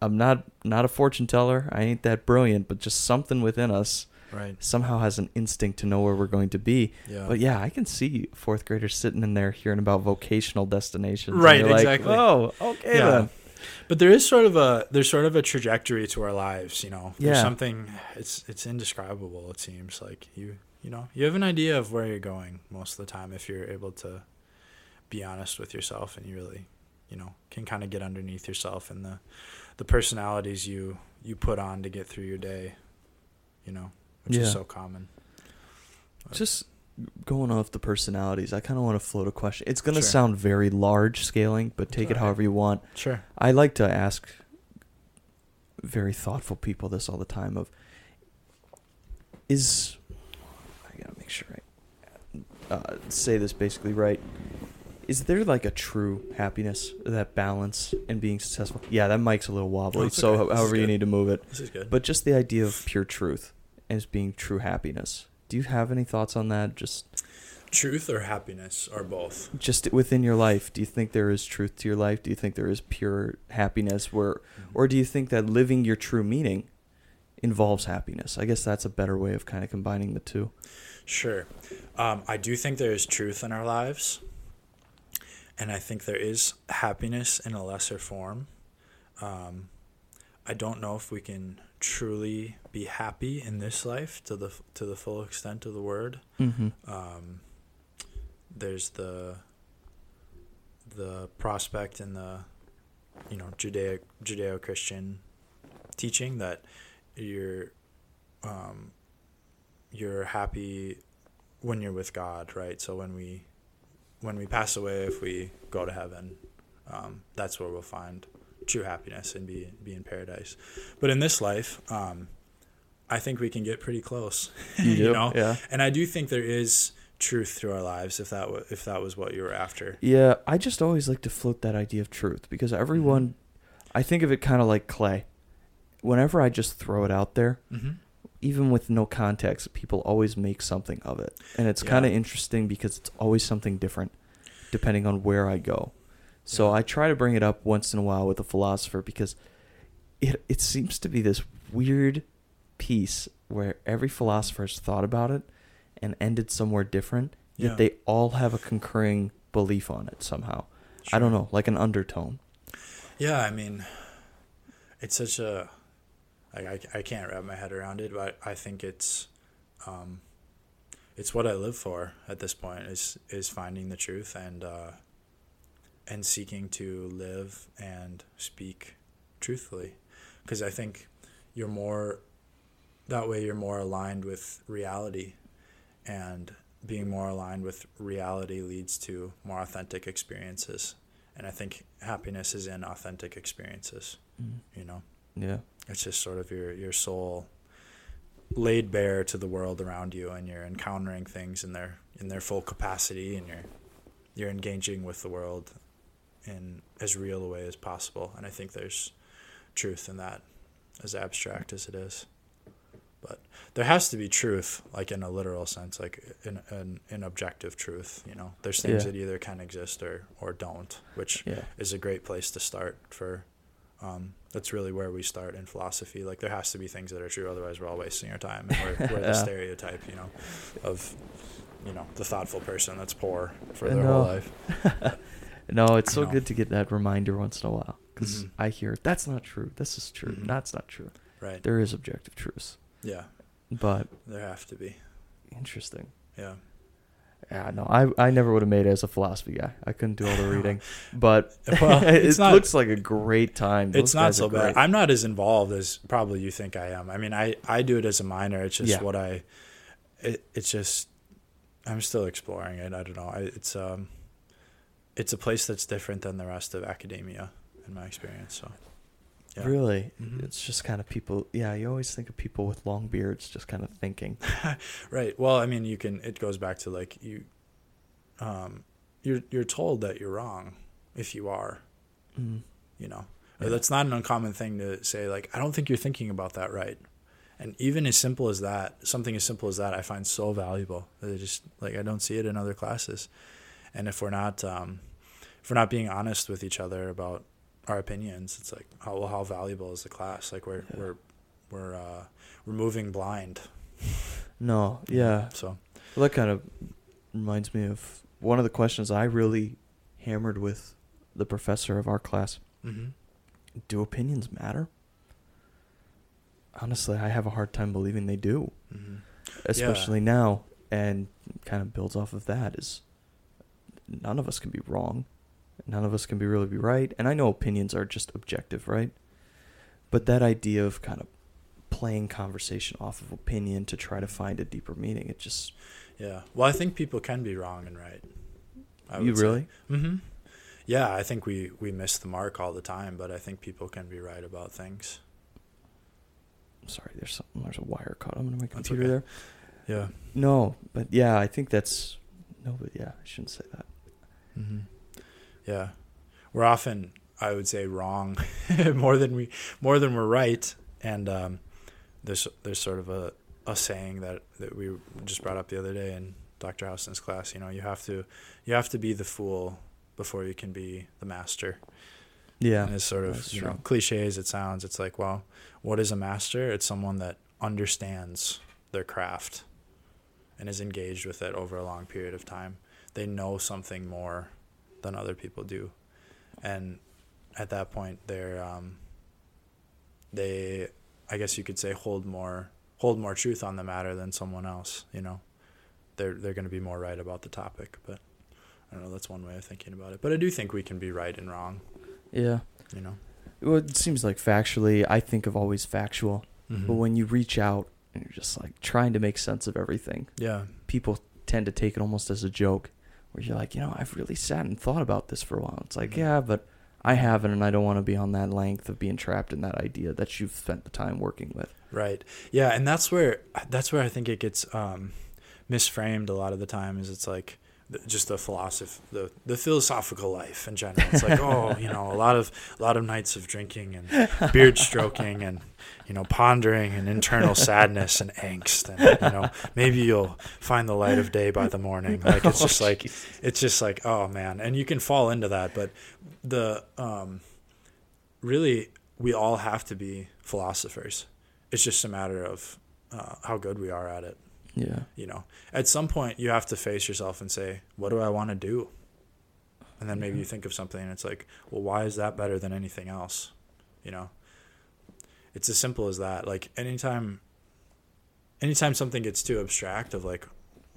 Speaker 1: I'm not not a fortune teller. I ain't that brilliant, but just something within us
Speaker 2: Right.
Speaker 1: somehow has an instinct to know where we're going to be.
Speaker 2: Yeah.
Speaker 1: But yeah, I can see fourth graders sitting in there hearing about vocational destinations. and
Speaker 2: Right,
Speaker 1: you're like,
Speaker 2: exactly.
Speaker 1: oh, okay
Speaker 2: Yeah.
Speaker 1: then.
Speaker 2: But there is sort of a there's sort of a trajectory to our lives, you know. There's
Speaker 1: Yeah.
Speaker 2: something it's it's indescribable it seems like you you know, you have an idea of where you're going most of the time if you're able to be honest with yourself and you really, you know, can kind of get underneath yourself and the the personalities you you put on to get through your day, you know, which
Speaker 1: Yeah.
Speaker 2: is so common.
Speaker 1: Just going off the personalities, I kind of want to float a question. It's going to
Speaker 2: Sure.
Speaker 1: sound very large scaling, but take it however you want.
Speaker 2: Sure.
Speaker 1: I like to ask very thoughtful people this all the time of is I gotta make sure I uh, say this basically right. Is there like a true happiness, that balance in being successful? Yeah, that mic's a little wobbly,
Speaker 2: it's
Speaker 1: so
Speaker 2: okay.
Speaker 1: However you need to move it.
Speaker 2: This is good.
Speaker 1: But just the idea of pure truth as being true happiness. Do you have any thoughts on that? Just
Speaker 2: truth or happiness or both.
Speaker 1: just within your life, do you think there is truth to your life? Do you think there is pure happiness where or do you think that living your true meaning involves happiness? I guess that's a better way of kind of combining the two.
Speaker 2: Sure. Um, I do think there is truth in our lives. And I think there is happiness in a lesser form. Um, I don't know if we can truly be happy in this life to the to the full extent of the word.
Speaker 1: Mm-hmm.
Speaker 2: Um, there's the the prospect in the you know Judeo Judeo Christian teaching that you're um, you're happy when you're with God, right? So when we when we pass away, if we go to heaven, um, that's where we'll find true happiness and be be in paradise. But in this life, um, I think we can get pretty close.
Speaker 1: You do?
Speaker 2: know,
Speaker 1: Yeah.
Speaker 2: and I do think there is truth through our lives if that w- if that was what you were after.
Speaker 1: Yeah, I just always like to float that idea of truth because everyone I think of it kind of like clay. Whenever I just throw it out there,
Speaker 2: Mm-hmm.
Speaker 1: even with no context, people always make something of it. And it's
Speaker 2: Yeah.
Speaker 1: kind of interesting because it's always something different depending on where I go. So
Speaker 2: Yeah.
Speaker 1: I try to bring it up once in a while with a philosopher because it it seems to be this weird piece where every philosopher has thought about it and ended somewhere different, yet
Speaker 2: Yeah.
Speaker 1: they all have a concurring belief on it somehow. Sure. I don't know, like an undertone.
Speaker 2: Yeah, I mean, it's such a like I, I can't wrap my head around it, but I think it's um, it's what I live for at this point is is finding the truth and uh, and seeking to live and speak truthfully, because I think you're more that way you're more aligned with reality, and being more aligned with reality leads to more authentic experiences and I think happiness is in authentic experiences. Mm-hmm. You know,
Speaker 1: Yeah.
Speaker 2: it's just sort of your your soul laid bare to the world around you, and you're encountering things in their in their full capacity, and you're you're engaging with the world in as real a way as possible. And I think there's truth in that, as abstract as it is. But there has to be truth, like in a literal sense, like in an, an objective truth. You know, there's things
Speaker 1: Yeah.
Speaker 2: that either can exist or or don't, which
Speaker 1: Yeah.
Speaker 2: is a great place to start for. Um, that's really where we start in philosophy. Like there has to be things that are true, otherwise we're all wasting our time. And we're, we're the stereotype, you know, of you know the thoughtful person that's poor for
Speaker 1: I
Speaker 2: their
Speaker 1: know.
Speaker 2: whole life.
Speaker 1: No, it's so good to get that reminder once in a while because
Speaker 2: Mhm.
Speaker 1: I hear that's not true. This is true.
Speaker 2: Mhm.
Speaker 1: That's not true.
Speaker 2: Right.
Speaker 1: There is objective truths,
Speaker 2: Yeah.
Speaker 1: but
Speaker 2: There have to be.
Speaker 1: interesting.
Speaker 2: Yeah.
Speaker 1: Yeah, no, I I never would have made it as a philosophy guy. I couldn't do all the reading, but
Speaker 2: Well,
Speaker 1: it
Speaker 2: not-
Speaker 1: looks like a great time. Those
Speaker 2: it's not so bad.
Speaker 1: great.
Speaker 2: I'm not as involved as probably you think I am. I mean, I, I do it as a minor. It's just
Speaker 1: Yeah.
Speaker 2: what I, it, it's just, I'm still exploring it. I don't know. I, it's um, it's a place that's different than the rest of academia, in my experience. So, yeah.
Speaker 1: Really,
Speaker 2: Mhm.
Speaker 1: it's just kind of people. Yeah, you always think of people with long beards, just kind of thinking.
Speaker 2: Right. Well, I mean, you can. It goes back to like you, um, you're you're told that you're wrong if you are,
Speaker 1: Mm.
Speaker 2: You know,
Speaker 1: Yeah.
Speaker 2: that's not an uncommon thing to say. Like, I don't think you're thinking about that right. And even as simple as that, something as simple as that, I find so valuable. That it just like I don't see it in other classes. And if we're not, um, if we're not being honest with each other about our opinions, it's like, how well, how valuable is the class? Like we're
Speaker 1: Yeah.
Speaker 2: we're we're uh, we're moving blind.
Speaker 1: No, yeah.
Speaker 2: So
Speaker 1: Well, that kind of reminds me of one of the questions I really hammered with the professor of our class.
Speaker 2: mm-hmm.
Speaker 1: Do opinions matter? Honestly, I have a hard time believing they do,
Speaker 2: Mm-hmm.
Speaker 1: especially now. And kind of builds off of that is none of us can be wrong. None of us can be really be right. And I know opinions are just objective, right? But that idea of kind of playing conversation off of opinion to try to find a deeper meaning, it just
Speaker 2: Yeah. Well, I think people can be wrong and right.
Speaker 1: You
Speaker 2: would say.
Speaker 1: really
Speaker 2: Mm-hmm. Yeah, I think we we miss the mark all the time, but I think people can be right about things.
Speaker 1: sorry, there's something there's a wire caught on my computer
Speaker 2: okay.
Speaker 1: there.
Speaker 2: Yeah.
Speaker 1: No, but yeah, I think that's no, but yeah, I shouldn't say that.
Speaker 2: Mm-hmm. Yeah, we're often, I would say, wrong more than we more than we're right. And um, there's there's sort of a, a saying that, that we just brought up the other day in Dr. Houston's class. You know, you have to you have to be the fool before you can be the master.
Speaker 1: Yeah,
Speaker 2: And as sort of you know cliche as it sounds, it's like, well, what is a master? It's someone that understands their craft and is engaged with it over a long period of time. They know something more than other people do, and at that point, they're um, they, I guess you could say, hold more hold more truth on the matter than someone else. You know, they're they're going to be more right about the topic, but. I don't know. That's one way of thinking about it, but I do think we can be right and wrong.
Speaker 1: yeah.
Speaker 2: You know,
Speaker 1: Well, it seems like factually, I think of always factual,
Speaker 2: Mm-hmm.
Speaker 1: but when you reach out and you're just like trying to make sense of everything,
Speaker 2: yeah,
Speaker 1: people tend to take it almost as a joke, where you're like, you know, I've really sat and thought about this for a while. It's like,
Speaker 2: Mhm.
Speaker 1: yeah, but I haven't, and I don't want to be on that length of being trapped in that idea that you've spent the time working with.
Speaker 2: Right. Yeah, and that's where that's where I think it gets um, misframed a lot of the time. Is it's like just the philosophy, the the philosophical life in general. It's like oh, you know, a lot of a lot of nights of drinking and beard stroking and you know pondering and internal sadness and angst and you know maybe you'll find the light of day by the morning. Like it's just like it's just like oh man, and you can fall into that, but the um, really we all have to be philosophers. It's just a matter of uh, how good we are at it.
Speaker 1: Yeah.
Speaker 2: You know, at some point you have to face yourself and say, "What do I want to do?" And then maybe
Speaker 1: Yeah.
Speaker 2: you think of something, and it's like, "Well, why is that better than anything else?" You know, it's as simple as that. Like anytime, anytime something gets too abstract, of like,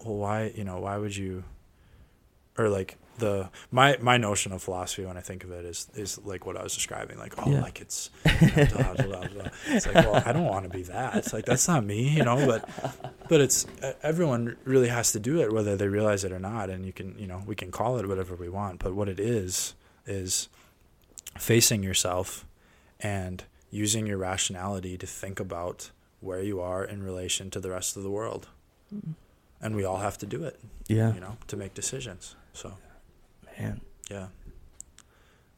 Speaker 2: "Well, why?" You know, why would you? Or like the my my notion of philosophy when I think of it is is like what I was describing, like oh,
Speaker 1: Yeah.
Speaker 2: like it's blah, blah, blah. It's like, well, I don't want to be that. It's like that's not me, you know. But but it's everyone really has to do it, whether they realize it or not. And you can you know we can call it whatever we want, but what it is is facing yourself and using your rationality to think about where you are in relation to the rest of the world. Mm. And we all have to do it,
Speaker 1: Yeah.
Speaker 2: you know, to make decisions. So
Speaker 1: Man.
Speaker 2: yeah.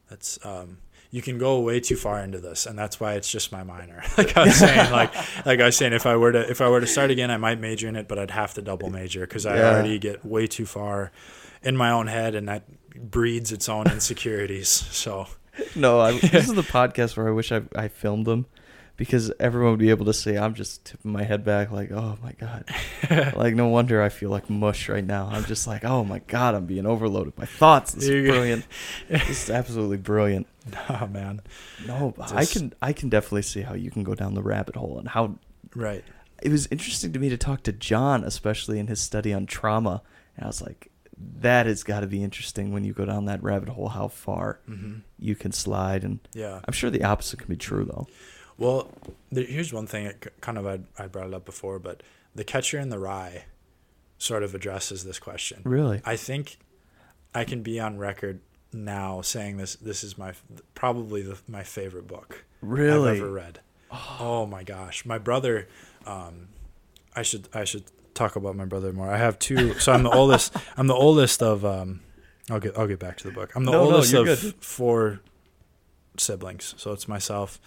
Speaker 2: That's um you can go way too far into this and that's why it's just my minor. like I was saying like like I was saying if I were to if I were to start again I might major in it but I'd have to double major cuz I
Speaker 1: Yeah.
Speaker 2: already get way too far in my own head and that breeds its own insecurities. So
Speaker 1: No, I, this is the podcast where I wish I, I filmed them because everyone would be able to see I'm just tipping my head back like, oh my God. like, no wonder I feel like mush right now. I'm just like, oh my God, I'm being overloaded by thoughts. This is brilliant. this is absolutely brilliant.
Speaker 2: oh man.
Speaker 1: No, but I can I can definitely see how you can go down the rabbit hole and how
Speaker 2: Right.
Speaker 1: it was interesting to me to talk to John, especially in his study on trauma. And I was like, that has got to be interesting when you go down that rabbit hole, how far
Speaker 2: Mhm.
Speaker 1: you can slide. And
Speaker 2: Yeah.
Speaker 1: I'm sure the opposite can be true, though.
Speaker 2: Well, there, here's one thing. It, kind of, I, I brought it up before, but the catcher in the rye sort of addresses this question.
Speaker 1: Really?
Speaker 2: I think I can be on record now saying this. This is my probably the, my favorite book
Speaker 1: Really?
Speaker 2: I've ever read. Oh my gosh, my brother. Um, I should I should talk about my brother more. I have two. So I'm the oldest. I'm the oldest of. Um, I'll get I'll get back to the book. I'm the
Speaker 1: No, no,
Speaker 2: oldest
Speaker 1: you're
Speaker 2: of
Speaker 1: good.
Speaker 2: four siblings. So it's myself,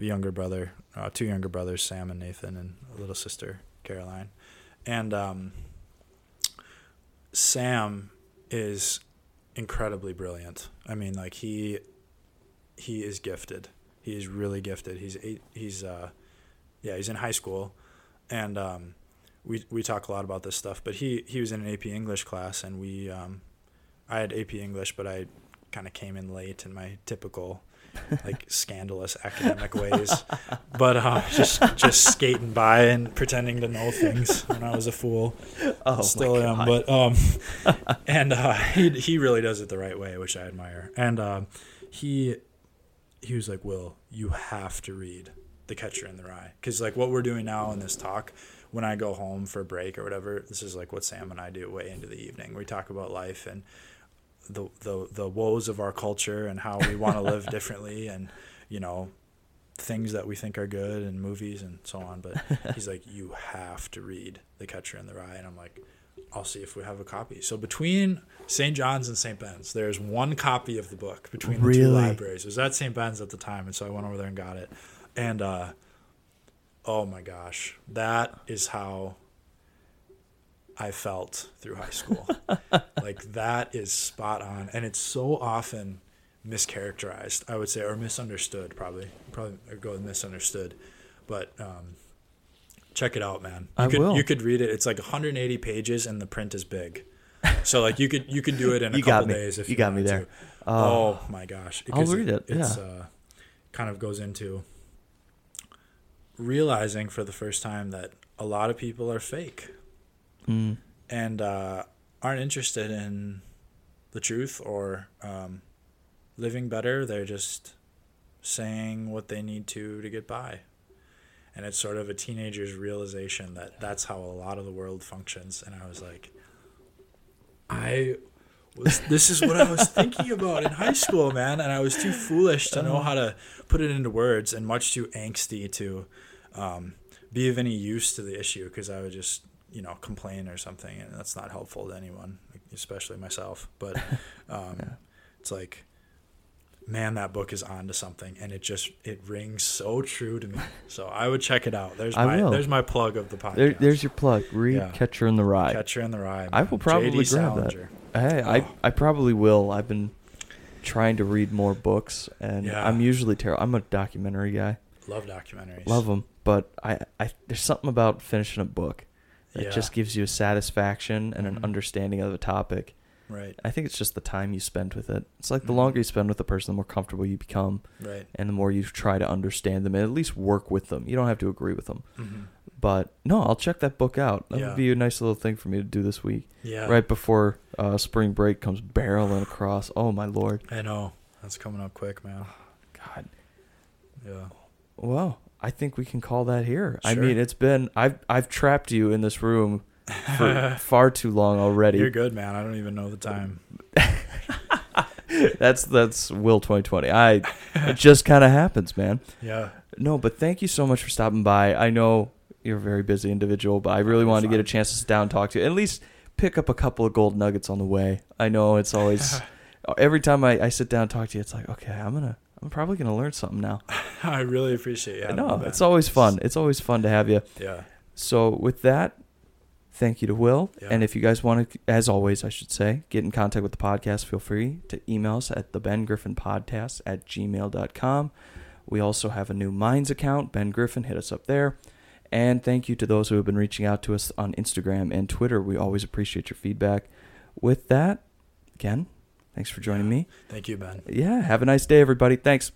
Speaker 2: a younger brother, uh, two younger brothers, Sam and Nathan, and a little sister, Caroline. And um, Sam is incredibly brilliant. I mean, like he he is gifted. He is really gifted. He's eight, he's uh, yeah, he's in high school, and um, we we talk a lot about this stuff. But he he was in an AP English class, and we um, I had AP English, but I kind of came in late in my typical like scandalous academic ways, but uh, just just skating by and pretending to know things when I was a fool.
Speaker 1: Oh,
Speaker 2: Still am, but um, and uh, he he really does it the right way, which I admire. And um, he he was like, "Will, you have to read The Catcher in the Rye," because like what we're doing now in this talk. When I go home for a break or whatever, this is like what Sam and I do way into the evening. We talk about life and the the the woes of our culture and how we want to live differently and you know things that we think are good and movies and so on. But he's like you have to read the catcher in the rye. And i'm like i'll see if we have a copy. So between st john's and st ben's there's one copy of the book between the two libraries. It was at st ben's at the time and so i went over there and got it. And uh oh my gosh that is how I felt through high school. like that is spot on, and it's so often mischaracterized. I would say, or misunderstood. Probably, probably go with misunderstood. But um, check it out, man. You
Speaker 1: I
Speaker 2: could,
Speaker 1: will.
Speaker 2: You could read it. It's like 180 pages, and the print is big. So like you could you could do it in a couple days if
Speaker 1: You
Speaker 2: you,
Speaker 1: got me there.
Speaker 2: to.
Speaker 1: Oh.
Speaker 2: my gosh!
Speaker 1: I'll
Speaker 2: Because
Speaker 1: read it,
Speaker 2: It's
Speaker 1: yeah.
Speaker 2: uh, kind of goes into realizing for the first time that a lot of people are fake
Speaker 1: Mm.
Speaker 2: and uh, aren't interested in the truth or um, living better. They're just saying what they need to to get by. And it's sort of a teenager's realization that that's how a lot of the world functions. And I was like, I was, this is what I was thinking about in high school, man. And I was too foolish to know how to put it into words and much too angsty to um, be of any use to the issue because I would just, you know, complain or something. And that's not helpful to anyone, especially myself. But um,
Speaker 1: Yeah.
Speaker 2: it's like, man, that book is on to something. And it just, it rings so true to me. So I would check it out. There's
Speaker 1: I
Speaker 2: my,
Speaker 1: will.
Speaker 2: there's my plug of the podcast.
Speaker 1: There, there's your plug. Read
Speaker 2: Yeah.
Speaker 1: Catcher in the Rye.
Speaker 2: Catcher in the Rye.
Speaker 1: I will probably
Speaker 2: J.D.
Speaker 1: grab that.
Speaker 2: Salinger.
Speaker 1: Hey, I,
Speaker 2: Oh.
Speaker 1: I probably will. I've been trying to read more books, and
Speaker 2: Yeah.
Speaker 1: I'm usually terrible. I'm a documentary guy.
Speaker 2: Love documentaries.
Speaker 1: Love them, but I, I there's something about finishing a book that
Speaker 2: Yeah.
Speaker 1: just gives you a satisfaction and an
Speaker 2: Mhm.
Speaker 1: understanding of the topic.
Speaker 2: Right,
Speaker 1: I think it's just the time you spend with it. It's like the
Speaker 2: Mhm.
Speaker 1: longer you spend with a person, the more comfortable you become,
Speaker 2: right.
Speaker 1: and the more you try to understand them and at least work with them. You don't have to agree with them,
Speaker 2: hmm
Speaker 1: but no, I'll check that book out. That
Speaker 2: Yeah.
Speaker 1: would be a nice little thing for me to do this week,
Speaker 2: Yeah.
Speaker 1: right before uh, spring break comes barreling across. Oh my lord,
Speaker 2: I know. That's coming up quick, man.
Speaker 1: God.
Speaker 2: Yeah.
Speaker 1: Well, I think we can call that here. I mean, it's been I've I've trapped you in this room for far too long already.
Speaker 2: You're good, man. I don't even know the time.
Speaker 1: that's that's Will 2020. I it just kind of happens, man.
Speaker 2: Yeah.
Speaker 1: No, but thank you so much for stopping by. I know you're a very busy individual, but I really wanted to get a chance to sit down and talk to you. At least pick up a couple of gold nuggets on the way. I know it's always every time I, I sit down and talk to you, it's like, okay, I'm gonna I'm probably gonna learn something now.
Speaker 2: I really appreciate you.
Speaker 1: I
Speaker 2: having
Speaker 1: know it's always fun. It's always fun to have you.
Speaker 2: Yeah.
Speaker 1: So with that, thank you to Will.
Speaker 2: Yeah.
Speaker 1: And if you guys want to, as always, I should say, get in contact with the podcast, feel free to email us at the Ben Griffin Podcast at gmail.com. We also have a new Minds account, Ben Griffin. Hit us up there. And thank you to those who have been reaching out to us on Instagram and Twitter. We always appreciate your feedback. With that, again, Thanks for joining yeah. me.
Speaker 2: Thank you, Ben.
Speaker 1: Yeah. Have a nice day, everybody. Thanks.